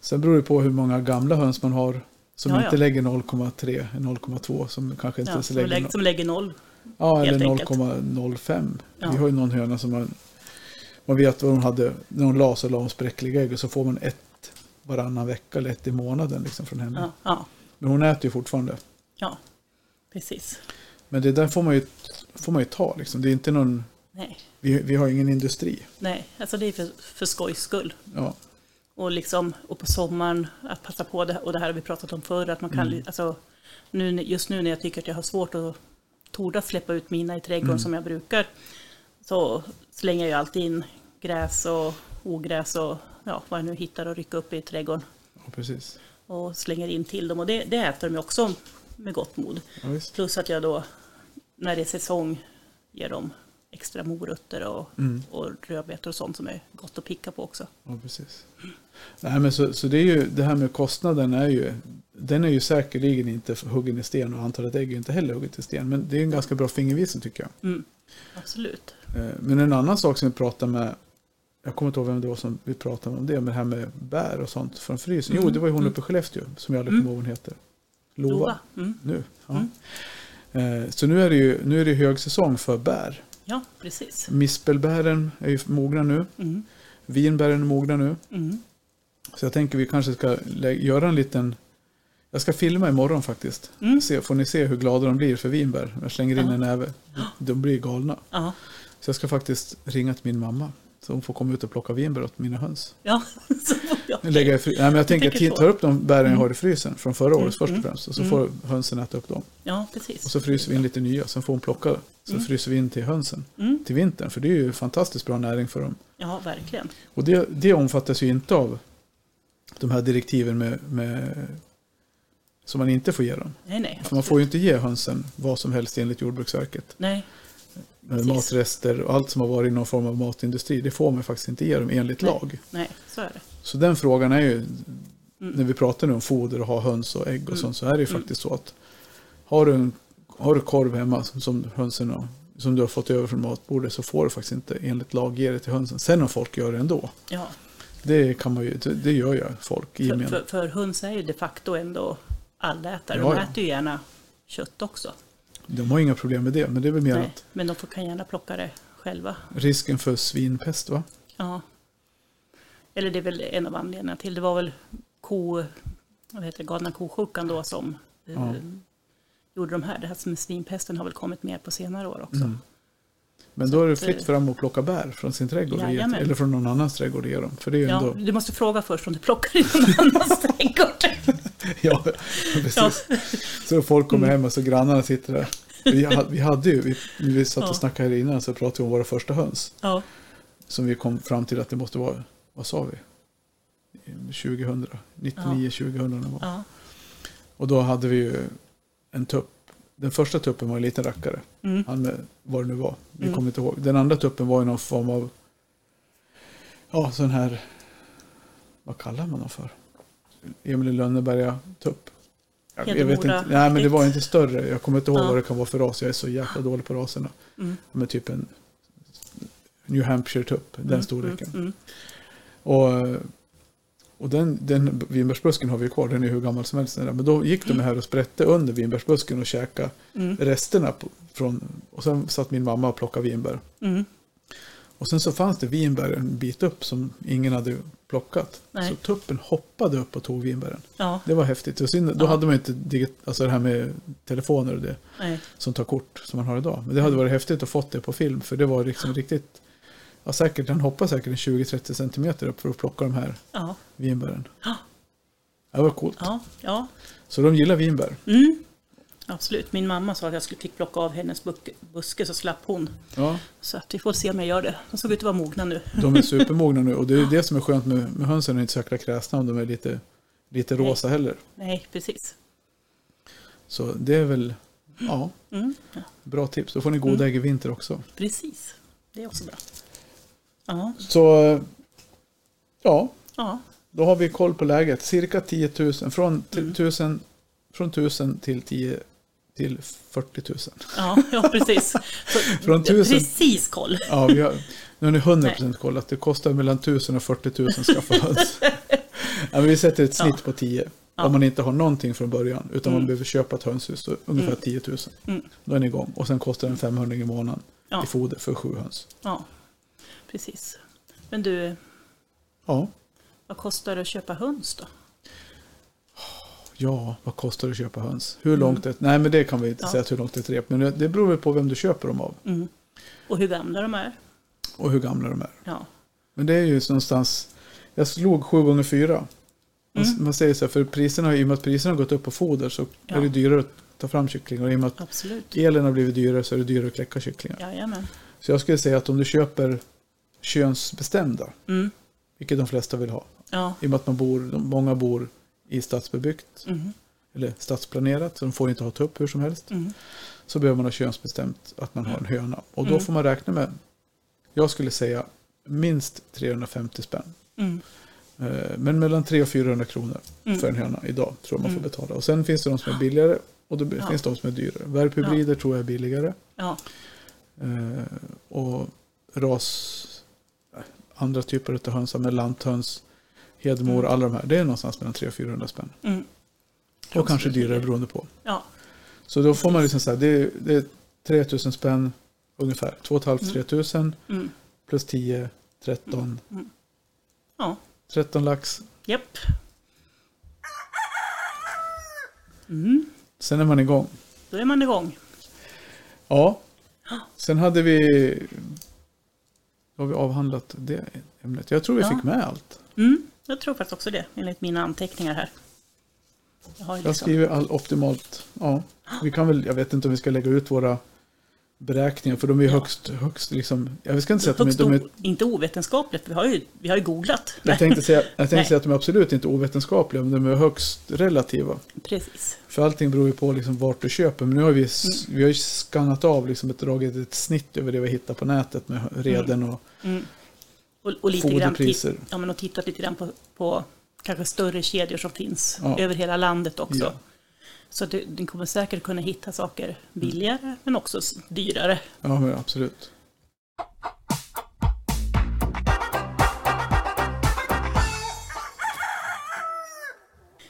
Sen beror det på hur många gamla höns man har. Som Ja, ja. inte lägger 0,3, 0,2 som kanske inte ja ens lägger som lägger noll. Ja, eller enkelt. 0,05. Ja. Vi har ju någon höna som man, man vet vad hon hade, när hon la så la hon spräckliga ägg och så får man ett varannan vecka eller ett i månaden liksom från henne. Ja, ja, Men hon äter ju fortfarande. ja, precis. Men det där får man ju, får man ju ta liksom. Det är inte någon, Nej, vi, vi har ingen industri. nej, alltså det är för, för skojs skull. Ja, Och, liksom, och på sommaren att passa på det, och det här har vi pratat om förr, att man kan, Mm. alltså, nu, just nu när jag tycker att jag har svårt att torda släppa ut mina i trädgården Mm. som jag brukar, så slänger jag alltid in gräs och ogräs och ja, vad jag nu hittar och rycka upp i trädgården ja precis. och slänger in till dem. Och det, det äter de också med gott mod. Ja. Plus att jag då, när det är säsong, ger dem extra morötter och, Mm. och rödbetor och sånt som är gott att picka på också. Ja, precis. Nej, men så, så det är ju det här med kostnaden är ju den är ju säkerligen inte huggen i sten och antalet ägg är inte heller hugget i sten. Men det är en ganska bra fingervisning tycker jag. Mm. Absolut. Eh, Men en annan sak som vi pratade med, jag kommer inte ihåg vem det var som vi pratade om det, men det här med bär och sånt från frysen. Jo, Mm. det var ju hon Mm. uppe i Skellefteå som jag aldrig Mm. kommer ihåg vad hon heter. Lova. Lova. Mm. Nu. Ja. Mm. Eh, Så nu är det ju nu är det högsäsong för bär. Ja, precis. Mispelbären är ju mogna nu. Mm. Vinbären är mogna nu. Mm. Så jag tänker vi kanske ska göra en liten... Jag ska filma imorgon faktiskt. Mm. Se, får ni se hur glada de blir för vinbär. Jag slänger in Ja. en näve. De blir galna. Ja. Så jag ska faktiskt ringa till min mamma. Så hon får komma ut och plocka vinbär åt mina höns. ja. Så jag. I fry- Nej, men jag tänker att så. ta upp de bären jag Mm. har i frysen från förra året Mm, först och mm, främst. Och så får hönsen äta upp dem. Ja, precis. Och så fryser vi in lite nya. Sen får hon plocka. Så Mm. fryser vi in till hönsen. Till vintern. För det är ju fantastiskt bra näring för dem. Ja, verkligen. Och det, det omfattas ju inte av de här direktiven med, med som man inte får ge dem. Nej, nej. För man får ju inte ge hönsen vad som helst enligt Jordbruksverket. Nej, Precis. Matrester och allt som har varit i någon form av matindustri, det får man faktiskt inte ge dem enligt Nej. lag. nej, så är det. Så den frågan är ju, när Mm. vi pratar nu om foder och ha höns och ägg och Mm. sånt, så är det ju Mm. faktiskt så att har du, en, har du korv hemma som, som hönsen har, som du har fått över från matbordet så får du faktiskt inte enligt lag ge det till hönsen. Sen om folk gör det ändå, Ja, det kan man ju, det gör ju folk i för, gemen. för, för höns är ju de facto ändå allätare. Ja, De ja. äter ju gärna kött också. De har inga problem med det, men det är väl mer Nej, att men de får, kan gärna plocka det själva. risken för svinpest va? Ja. Eller det är väl en av anledningarna till. Det var väl ko, vad heter det, galna ko-sjukan då som eh, Ja. gjorde de här. Det här med svinpesten har väl kommit mer på senare år också. Mm. Men då är det fritt eh, fram att plocka bär från sin trädgård Jajamän. eller från någon annans trädgård och ge dem. För det är Ja, ändå, du måste fråga först om du plockar i någon annans trädgård. ja, precis. Ja. Så folk kommer hem och så grannarna sitter där. Vi, ha- vi hade ju, vi, vi satt och Ja. snackade här innan så pratade vi om våra första höns. Ja, Som vi kom fram till att det måste vara, vad sa vi? 2000, 99, 2000 någon gång. Och då hade vi ju en tupp. Den första tuppen var en liten rackare. Mm. Han med vad det nu var. Vi Mm. kommer inte ihåg. Den andra tuppen var ju någon form av, ja sån här, vad kallar man dem för? Emil i Lönneberga tupp. Jag, jag vet inte. Nej men det var inte större. Jag kommer inte ihåg Ja. vad det kan vara för ras. Jag är så jäkla dålig på raserna. Mm. Men typ en New Hampshire tupp. Den Mm, storleken. Mm. Mm. Och, och den, den vinbärsbusken har vi kvar. Den är hur gammal som helst. Men då gick de här och sprätte under vinbärsbusken och käkade Mm. resterna på, från. Och sen satt min mamma och plockade vinbär. Och sen så fanns det vinbär en bit upp som ingen hade plockat. Nej. Så tuppen hoppade upp och tog vinbären. Ja, Det var häftigt. Och sen, då Ja. hade man inte digit, alltså det här med telefoner och det nej. som tar kort som man har idag. Men det hade varit häftigt att fått det på film. För det var liksom riktigt, ja säkert, han hoppade säkert en 20-30 centimeter upp för att plocka de här Ja, vinbären. Ja. Det var coolt. ja, ja. Så de gillar vinbär. Mm. Absolut. Min mamma sa att jag skulle fick plocka av hennes buske, så slapp hon. Ja, Så att vi får se om jag gör det. De såg ut att vara mogna nu. de är supermogna nu. Och det är det som är skönt med, med hönsen. De är inte så jäkla kräsna om de är lite, lite Nej. rosa heller. Nej, precis. Så det är väl, ja, Mm. Bra tips. Då får ni goda Mm. ägg i vinter också. precis. Det är också bra. Ja, Så, ja, ja. då har vi koll på läget. Cirka 10 000, från, Mm. 1000, från 1000 till 10 till 40 000. Ja, ja precis. Från tusen- Precis koll. Ja, vi har, nu har ni 100% koll att det kostar mellan 1000 och 40 000 att skaffa höns. ja, vi sätter ett snitt Ja. på 10. Ja. Om man inte har någonting från början, utan man Mm. behöver köpa ett hönshus, så ungefär Mm. 10 000. Mm. Då är ni igång. Och sen kostar den 500 i månaden Ja. i foder för sju höns. Ja, precis. Men du, Ja. vad kostar det att köpa höns då? Ja, vad kostar det att köpa höns? Hur Mm. långt ett... Nej, men det kan vi inte Ja. säga hur långt ett rep. Men det beror väl på vem du köper dem av. Mm. Och hur gamla de är? Och hur gamla de är. Ja, Men det är ju någonstans... Jag slog sju gånger fyra. Man, Mm. man säger så här, för priserna, i och med att priserna har gått upp på foder så Ja. är det dyrare att ta fram kycklingar. Och i och med att absolut. elen har blivit dyrare så är det dyrare att kläcka kycklingar. Jajamän. Så jag skulle säga att om du köper könsbestämda, Mm. vilket de flesta vill ha. Ja. I och med att man bor, många bor i stadsbebyggt Mm. eller stadsplanerat, så de får inte ha tupp hur som helst. Mm. så behöver man ha könsbestämt att man har en höna. Och då Mm. får man räkna med, jag skulle säga minst 350 spänn. Mm. Eh, Men mellan 300 och 400 kronor Mm. för en höna idag tror jag man får Mm. betala. Och sen finns det de som är billigare och då Ja. finns det de som är dyrare. Värphybrider tror jag är billigare. Ja. Eh, och ras, eh, andra typer av höns, med lanthöns, hedmor, Mm. alla de här. Det är någonstans mellan 300 och 400 spänn. Mm. Och kanske dyrare beroende på. Ja. Så då får man liksom så här, det är, det är 3000 spänn ungefär. 2 500 Mm. 3000 Mm. plus 10, 13. Mm. Ja. 13 lax. Japp. Mm. Sen är man igång. Då är man igång. Ja. Sen hade vi... Då har vi avhandlat det ämnet. Jag tror vi Ja. fick med allt. Mm. Jag tror faktiskt också det, enligt mina anteckningar här. Jag ju Jag liksom, skriver all optimalt. Ja. Vi kan väl, jag vet inte om vi ska lägga ut våra beräkningar. För de är Ja. högst, högst liksom. Jag ska inte säga att de, är- högst de är... inte ovetenskapligt, vi har ju, vi har ju googlat. Jag tänkte, säga, jag tänkte säga att de är absolut inte ovetenskapliga, men de är högst relativa. Precis. För allting beror ju på liksom vart du köper. Men nu har vi, Mm. vi har ju skannat av, liksom ett, dragit ett snitt över det vi hittar på nätet med reden och Mm. Och, och lite grann ja, men och tittat lite grann på, på kanske större kedjor som finns Ja. över hela landet också. Ja. Så du, du kommer säkert kunna hitta saker billigare men också dyrare. Ja, men absolut.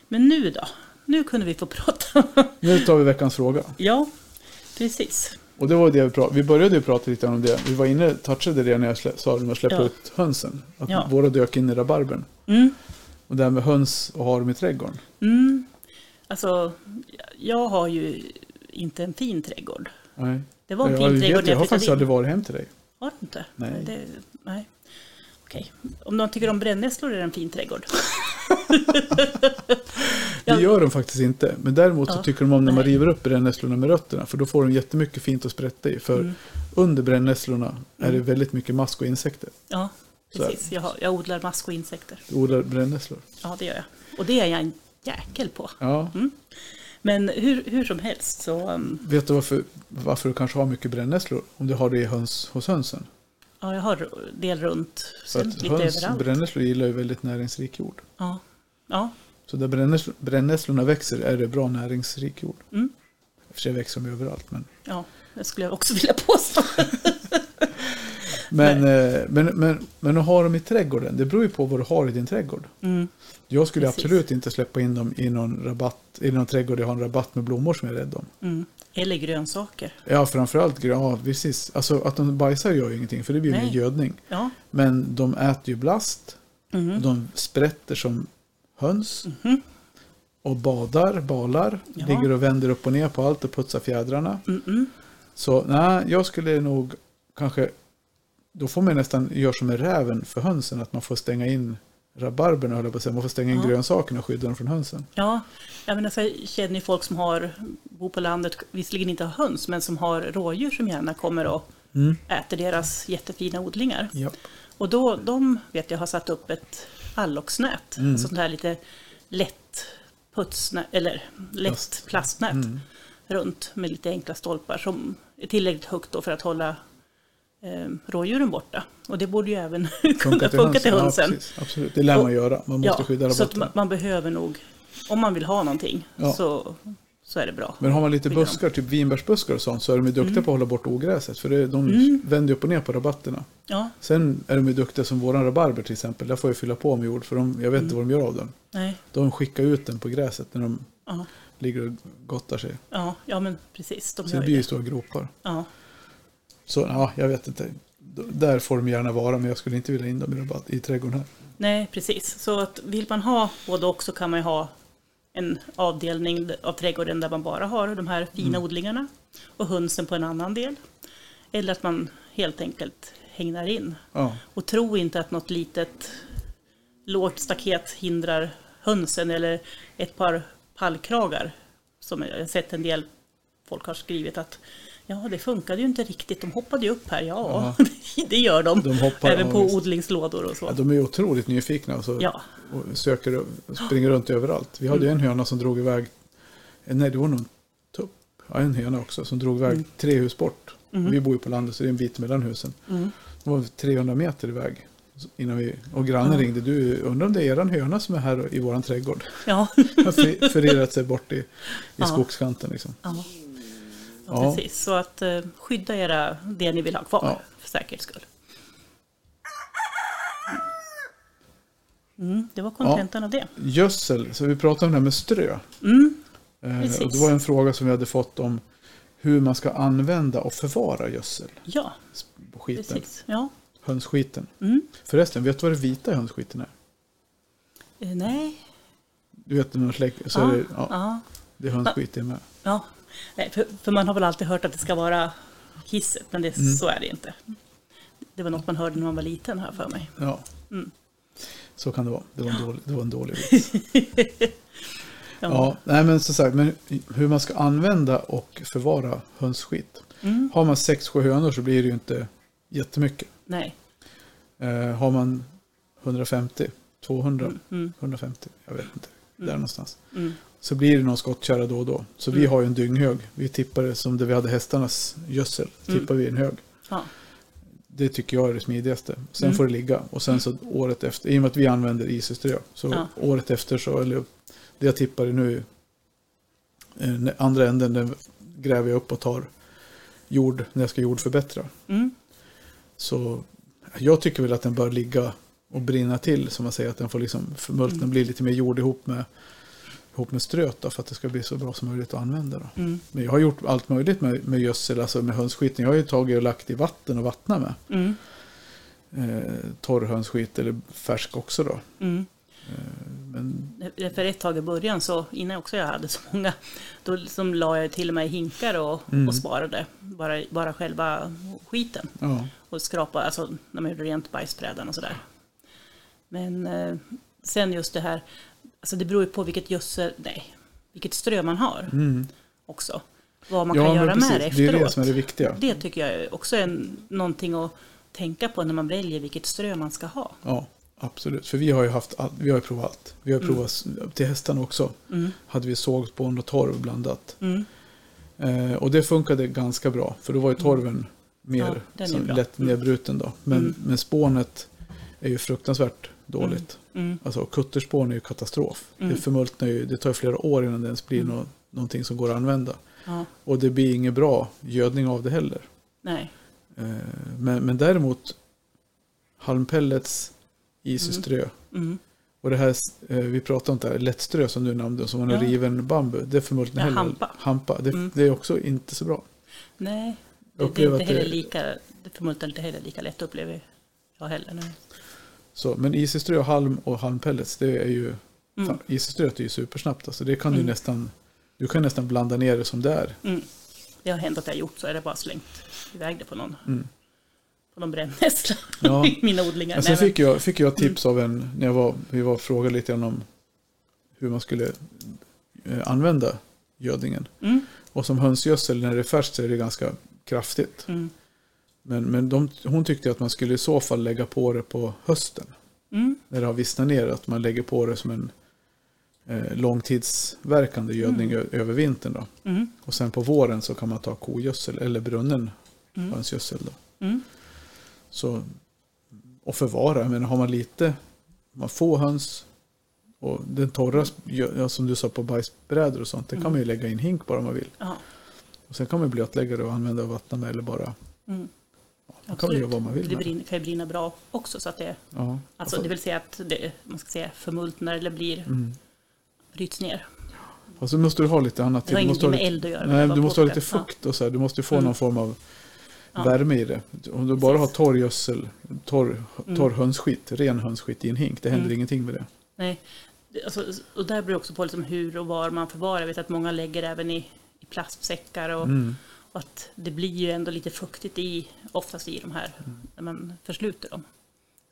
Men nu då? Nu kunde vi få prata. Nu tar vi veckans fråga. ja, precis. Och det var det vi pratade Vi började ju prata lite om det. Vi var inne, touchade det när jag slä, sa att släppa Ja. ut hönsen. Att Ja. våra dök in i rabarbern. Mm. Och det här med höns och ha dem i trädgården. Mm. Alltså, jag har ju inte en fin trädgård. Nej. Det var en jag, fin trädgård jag jag har faktiskt aldrig varit hem till dig. Har du inte? Nej. Det, nej. Okej. Om någon tycker om brännässlor är det en fin trädgård. Det gör de faktiskt inte. Men däremot så Ja. tycker de om när man Nej. river upp brännässlorna med rötterna. För då får de jättemycket fint att sprätta i. För Mm. under brännässlorna är det Mm. väldigt mycket mask och insekter. Ja, Så precis. Jag, har, jag odlar mask och insekter. Du odlar brännässlor. Ja, det gör jag. Och det är jag en jäkel på. Ja. Men hur, hur som helst så... um, Vet du varför, varför du kanske har mycket brännässlor? Om du har det i höns, hos hönsen. Ja, jag har del runt. Sen lite höns, överallt. brännässlor gillar ju väldigt näringsrik jord. Ja. Ja. Så där brännässlor, brännässlorna växer är det bra näringsrik jord. Mm. I och för sig växer de överallt. Men, ja, det skulle jag också vilja påstå. men, eh, men, men, men att ha dem i trädgården, det beror ju på vad du har i din trädgård. Mm. Jag skulle Precis. absolut inte släppa in dem i någon rabatt, i någon trädgård jag har en rabatt med blommor som jag är rädd om. Mm. Eller grönsaker. Ja, framförallt grön, ja, precis. Alltså att de bajsar gör ju ingenting, för det blir ju Nej. en gödning. Ja. Men de äter ju blast, Mm. de sprätter som höns Mhm. och badar, balar, Ja. ligger och vänder upp och ner på allt och putsar fjädrarna. Mm -mm. Så nej, jag skulle nog kanske, då får man nästan göra som med räven för hönsen, att man får stänga in rabarberna, höll jag på att säga. Man får stänga in Ja. grönsakerna och skydda dem från hönsen. Ja, jag, menar, så känner ju folk som har, bor på landet, visserligen inte har höns, men som har rådjur som gärna kommer och Mm. äter deras jättefina odlingar. Ja. Och då, de vet jag har satt upp ett alloxnät, Mm. alltså sånt här lite lätt putsnät, eller lätt Plast. plastnät Mm. runt med lite enkla stolpar som är tillräckligt högt för att hålla eh, rådjuren borta. Och det borde ju även kunna funka till hönsen. Ja, precis. Absolut, det lär man Och- göra. Man måste skydda så att rabatten. man, man behöver nog, om man vill ha någonting, Ja. så, så är det bra. Men har man lite skydda buskar, typ vinbärsbuskar och sånt, så är de ju duktiga på att hålla bort ogräset. För det, de Mm. vänder upp och ner på rabatterna. Ja, Sen är de ju duktiga som våran rabarber till exempel. Där får jag fylla på med jord, för de, jag vet inte Mm. vad de gör av den. nej, De skickar ut den på gräset när de ja, ligger och gottar sig. ja, ja men precis. De Så det blir ju stora gropar. Ja, Så ja, jag vet inte. Där får de gärna vara, men jag skulle inte vilja in dem i, i trädgården här. nej, precis. Så att vill man ha både och så kan man ju ha en avdelning av trädgården där man bara har de här fina Mm. odlingarna och hönsen på en annan del. Eller att man helt enkelt hängnar in. Ja, Och tro inte att något litet lågt staket hindrar hönsen eller ett par pallkragar. Som jag har sett en del folk har skrivit att ja, det funkade ju inte riktigt. De hoppade ju upp här. Ja, det gör de. de hoppar Även ja, på visst. odlingslådor och så. Ja, de är otroligt nyfikna och, så, Ja, och söker och springer runt överallt. Vi hade ju en höna som drog iväg, nej det var nog en tupp. ja, en höna också som drog iväg Mm. tre hus bort. Mm. Vi bor ju på landet så det är en bit mellan husen. Mm. Det var 300 meter iväg. Innan vi, och grannen Ja. ringde. Du, undrar om det är eran höna som är här i våran trädgård? Ja. Har förirrat sig bort i, i Ja. skogskanten liksom. Ja. Ja. Ja, precis. Så att eh, skydda era, det ni vill ha kvar, Ja. för säkerhets skull. Mm, det var kontentan av det. Gödsel, så vi pratade om det här med strö. Mm, Eh, och det var en fråga som vi hade fått om hur man ska använda och förvara gödsel. ja, Skiten, precis. Ja. hönsskiten. Mm. Förresten, vet du vad det vita i hönsskiten är? Eh, nej. Du vet när man släcker, så Ja, är det, ja, Ja. det är hönsskit i med. ja. Nej, för, för man har väl alltid hört att det ska vara kisset, men det, Mm. så är det inte. Det var något man hörde när man var liten här för mig. Ja. Mm. Så kan det vara. Det var en dålig, det var en dålig vits. Ja. Ja, nej men så sagt, men hur man ska använda och förvara hönsskit. Mm. Har man sex, sju hönor så blir det ju inte jättemycket. Nej. Eh, har man 150, 200, Mm. Mm. 150, jag vet inte, där Mm. någonstans. Mm. Så blir det någon skottkärra då och då. Så vi Mm. har ju en dynghög. Vi tippar det som där vi hade hästarnas gödsel. Mm. Tippar vi i en hög. Ja. Det tycker jag är det smidigaste. Sen Mm. får det ligga. Och sen så året efter, i och med att vi använder isiströ. Så Ja. året efter så, eller det jag tippar nu, eh, andra änden, den gräver jag upp och tar jord när jag ska jordförbättra. Mm. Så jag tycker väl att den bör ligga och brinna till, som man säger, att den får liksom förmultna, Mm. bli lite mer jord ihop med, ihop med ströt då, för att det ska bli så bra som möjligt att använda. Då. Mm. Men jag har gjort allt möjligt med, med gödsel, alltså med hönsskiten. Jag har ju tagit och lagt i vatten och vattnat med. Mm. Eh, torr hönsskit eller färsk också då. Mm. Eh, men För ett tag i början, så innan också jag hade så många, då liksom la jag till och med hinkar och, Mm. och sparade bara, bara själva skiten. ja, Och skrapa, alltså när man gjorde rent bajsbrädan och sådär. Men eh, sen just det här, alltså det beror ju på vilket gödsel, nej, vilket strö man har mm. också. Vad man ja kan göra med det Det är efteråt. det som är det viktiga. Det tycker jag också är någonting att tänka på när man väljer vilket strö man ska ha. Ja, absolut. För vi har ju haft allt, vi har provat allt. Vi har Mm. provat till hästarna också. Mm. Hade vi sågspån och torv blandat. Mm. Eh, och det funkade ganska bra. För då var ju torven mer Ja, lätt Mm. nedbruten då. Men, Mm. men spånet är ju fruktansvärt dåligt. Mm. Alltså kutterspån är ju katastrof. Mm. Det förmultnar ju, det tar flera år innan det ens blir Mm. nå, någonting som går att använda. Ja, Och det blir inget bra gödning av det heller. nej. Eh, men, men däremot halmpellets, isiströ Mm. och det här, eh, vi pratade om det här lättströ som du nämnde, som var en Ja. riven bambu. Det förmultnar Ja, heller. hampa. hampa. Det, Mm. det är också inte så bra. Nej, det, det är inte heller det- lika, det förmodligen inte heller lika lätt upplever jag heller. Nej. Så, men isiströ, halm och halmpellets, det är ju, Mm. isiströet är ju supersnabbt. Alltså det kan du Mm. nästan, du kan nästan blanda ner det som det är. Mm. Det har hänt att jag gjort så är det bara slängt iväg det på någon, Mm. på någon brännässla Ja. i mina odlingar. Men sen fick jag, fick jag tips av en, när jag var, vi var frågade lite grann om hur man skulle eh, använda gödningen. Mm. Och som hönsgödsel när det är färskt så är det ganska kraftigt. Mm. Men, men de, hon tyckte att man skulle i så fall lägga på det på hösten. Mm. När det har vissnat ner. Att man lägger på det som en eh, långtidsverkande gödning ö- över vintern. Då. Mm. Och sen på våren så kan man ta kogödsel eller brunnen Mm. hönsgödsel. Då. Mm. Så, och förvara, men har man lite, man får höns och den torra, ja, som du sa på bajsbrädor och sånt, det kan Mm. man ju lägga i en hink bara om man vill. Ja. Och sen kan man blötlägga det och använda och vattna med eller bara, Mm. man kan man göra vad man vill Det med. brinner, kan ju brinna bra också. Så att det, Ja, alltså, det vill säga att det man ska säga, förmultnar eller blir, mm. bryts ner. Och så måste du ha lite annat Det har Du måste ingenting ha med lite, eld att göra. nej, det du måste ha lite fukt och så här. Du måste få Mm. någon form av Ja. värme i det. Om du bara har Precis. torr gödsel, torr, Mm. torr hönsskit, ren hönsskit i en hink, det händer Mm. ingenting med det. Nej, det- alltså, och där beror det också på liksom hur och var man förvarar. Jag vet att många lägger även i, i plastsäckar och, Mm. Och att det blir ju ändå lite fuktigt i, oftast i de här, Mm. när man försluter dem.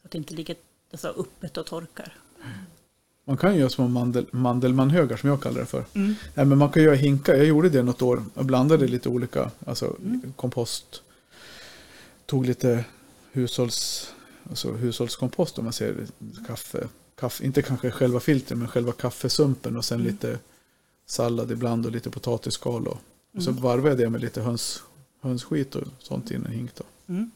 Så att det inte ligger alltså, öppet och torkar. Man kan ju göra små mandel, mandelmannhögar som jag kallar det för. Mm. Nej, men man kan göra hinkar. Jag gjorde det något år. Jag blandade lite olika, alltså Mm. kompost. Tog lite hushålls, alltså hushållskompost om man säger kaffe. kaffe. Inte kanske själva filtret men själva kaffesumpen och sen Mm. lite sallad ibland och lite potatisskal och Och så varvade jag det med lite höns, hönsskit och sånt i en hink. Mm.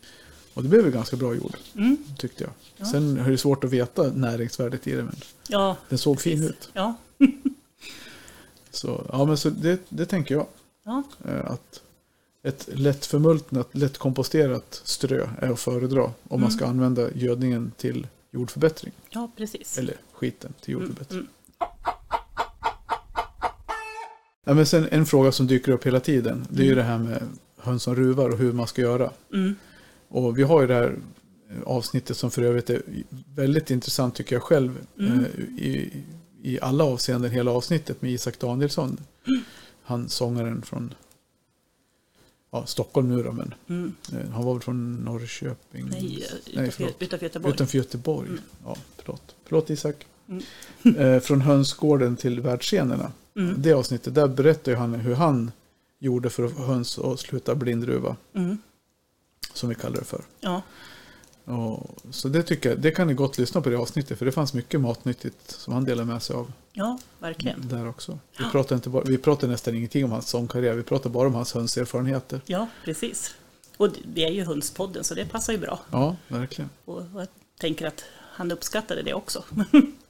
Och det blev ju ganska bra gjord, Mm. tyckte jag. Ja. Sen är det svårt att veta näringsvärdet i det, men Ja, den såg fin precis. ut. Ja. Så, ja, men så det, det tänker jag. Ja. eh, Att ett lätt förmultnat, lätt komposterat strö är att föredra om man Mm. ska använda gödningen till jordförbättring. ja, precis. Eller skiten till Mm, jordförbättring. mm. Ja, men sen en fråga som dyker upp hela tiden. Det är ju Mm. det här med höns som ruvar och hur man ska göra. Mm. Och vi har ju det här eh, avsnittet som för övrigt är väldigt intressant tycker jag själv. Mm. eh, I, I alla avseenden, hela avsnittet med Isak Danielsson. Han sångaren från ja, Stockholm nu då, men Mm. eh, han var väl från Norrköping? Nej, Nej, utanför, förlåt. utanför Göteborg. Utanför Göteborg. Mm. Ja, förlåt. Förlåt Isak. Mm. från hönsgården till världsscenerna. Mm. Det avsnittet, där berättar han hur han gjorde för att få höns att sluta blindruva. Mm. Som vi kallar det för. Ja, Och, så det tycker jag, det kan ni gott lyssna på det avsnittet. För det fanns mycket matnyttigt som han delade med sig av ja, verkligen. där också. Vi pratar, inte bara, vi pratar nästan ingenting om hans sångkarriär. Vi pratar bara om hans hönserfarenheter. Ja, precis. Och det- det är ju Hönspodden, så det passar ju bra. Ja, verkligen. Och jag tänker att han uppskattade det också.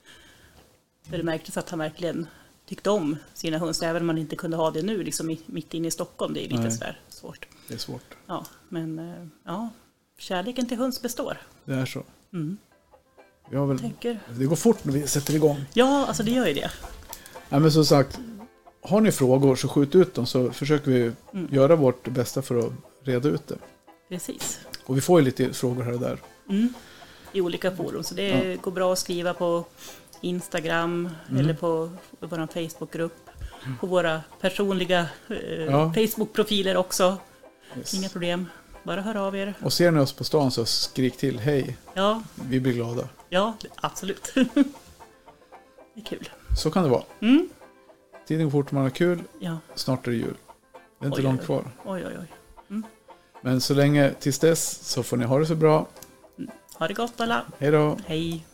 För det märktes att han verkligen tyckte om sina höns, även om man inte kunde ha det nu, liksom mitt inne i Stockholm. Det är lite Nej. sådär svårt. Det är svårt. Ja, men eh, ja, kärleken till höns består. Det är så. Mm. Har väl, Tänker. det går fort när vi sätter igång. Ja, alltså det gör ju det. Ja, men som sagt, har ni frågor så skjut ut dem så försöker vi Mm. göra vårt bästa för att reda ut det. Precis. Och vi får ju lite frågor här och där. Mm. I olika forum, så det går bra att skriva på Instagram Mm. eller på vår Facebookgrupp. På våra personliga eh, Ja. Facebook-profiler också. Yes. Inga problem. Bara hör av er. Och ser ni oss på stan så skrik till hej. Ja, Vi blir glada. ja absolut. det är kul. Så kan det vara. Mm. Tiden går fort, man har kul. Ja, Snart är det jul. Det är inte Oj, långt kvar. oj, oj, oj. Men så länge tills dess så får ni ha det så bra. Ha det gott alla. Hej då! Hej.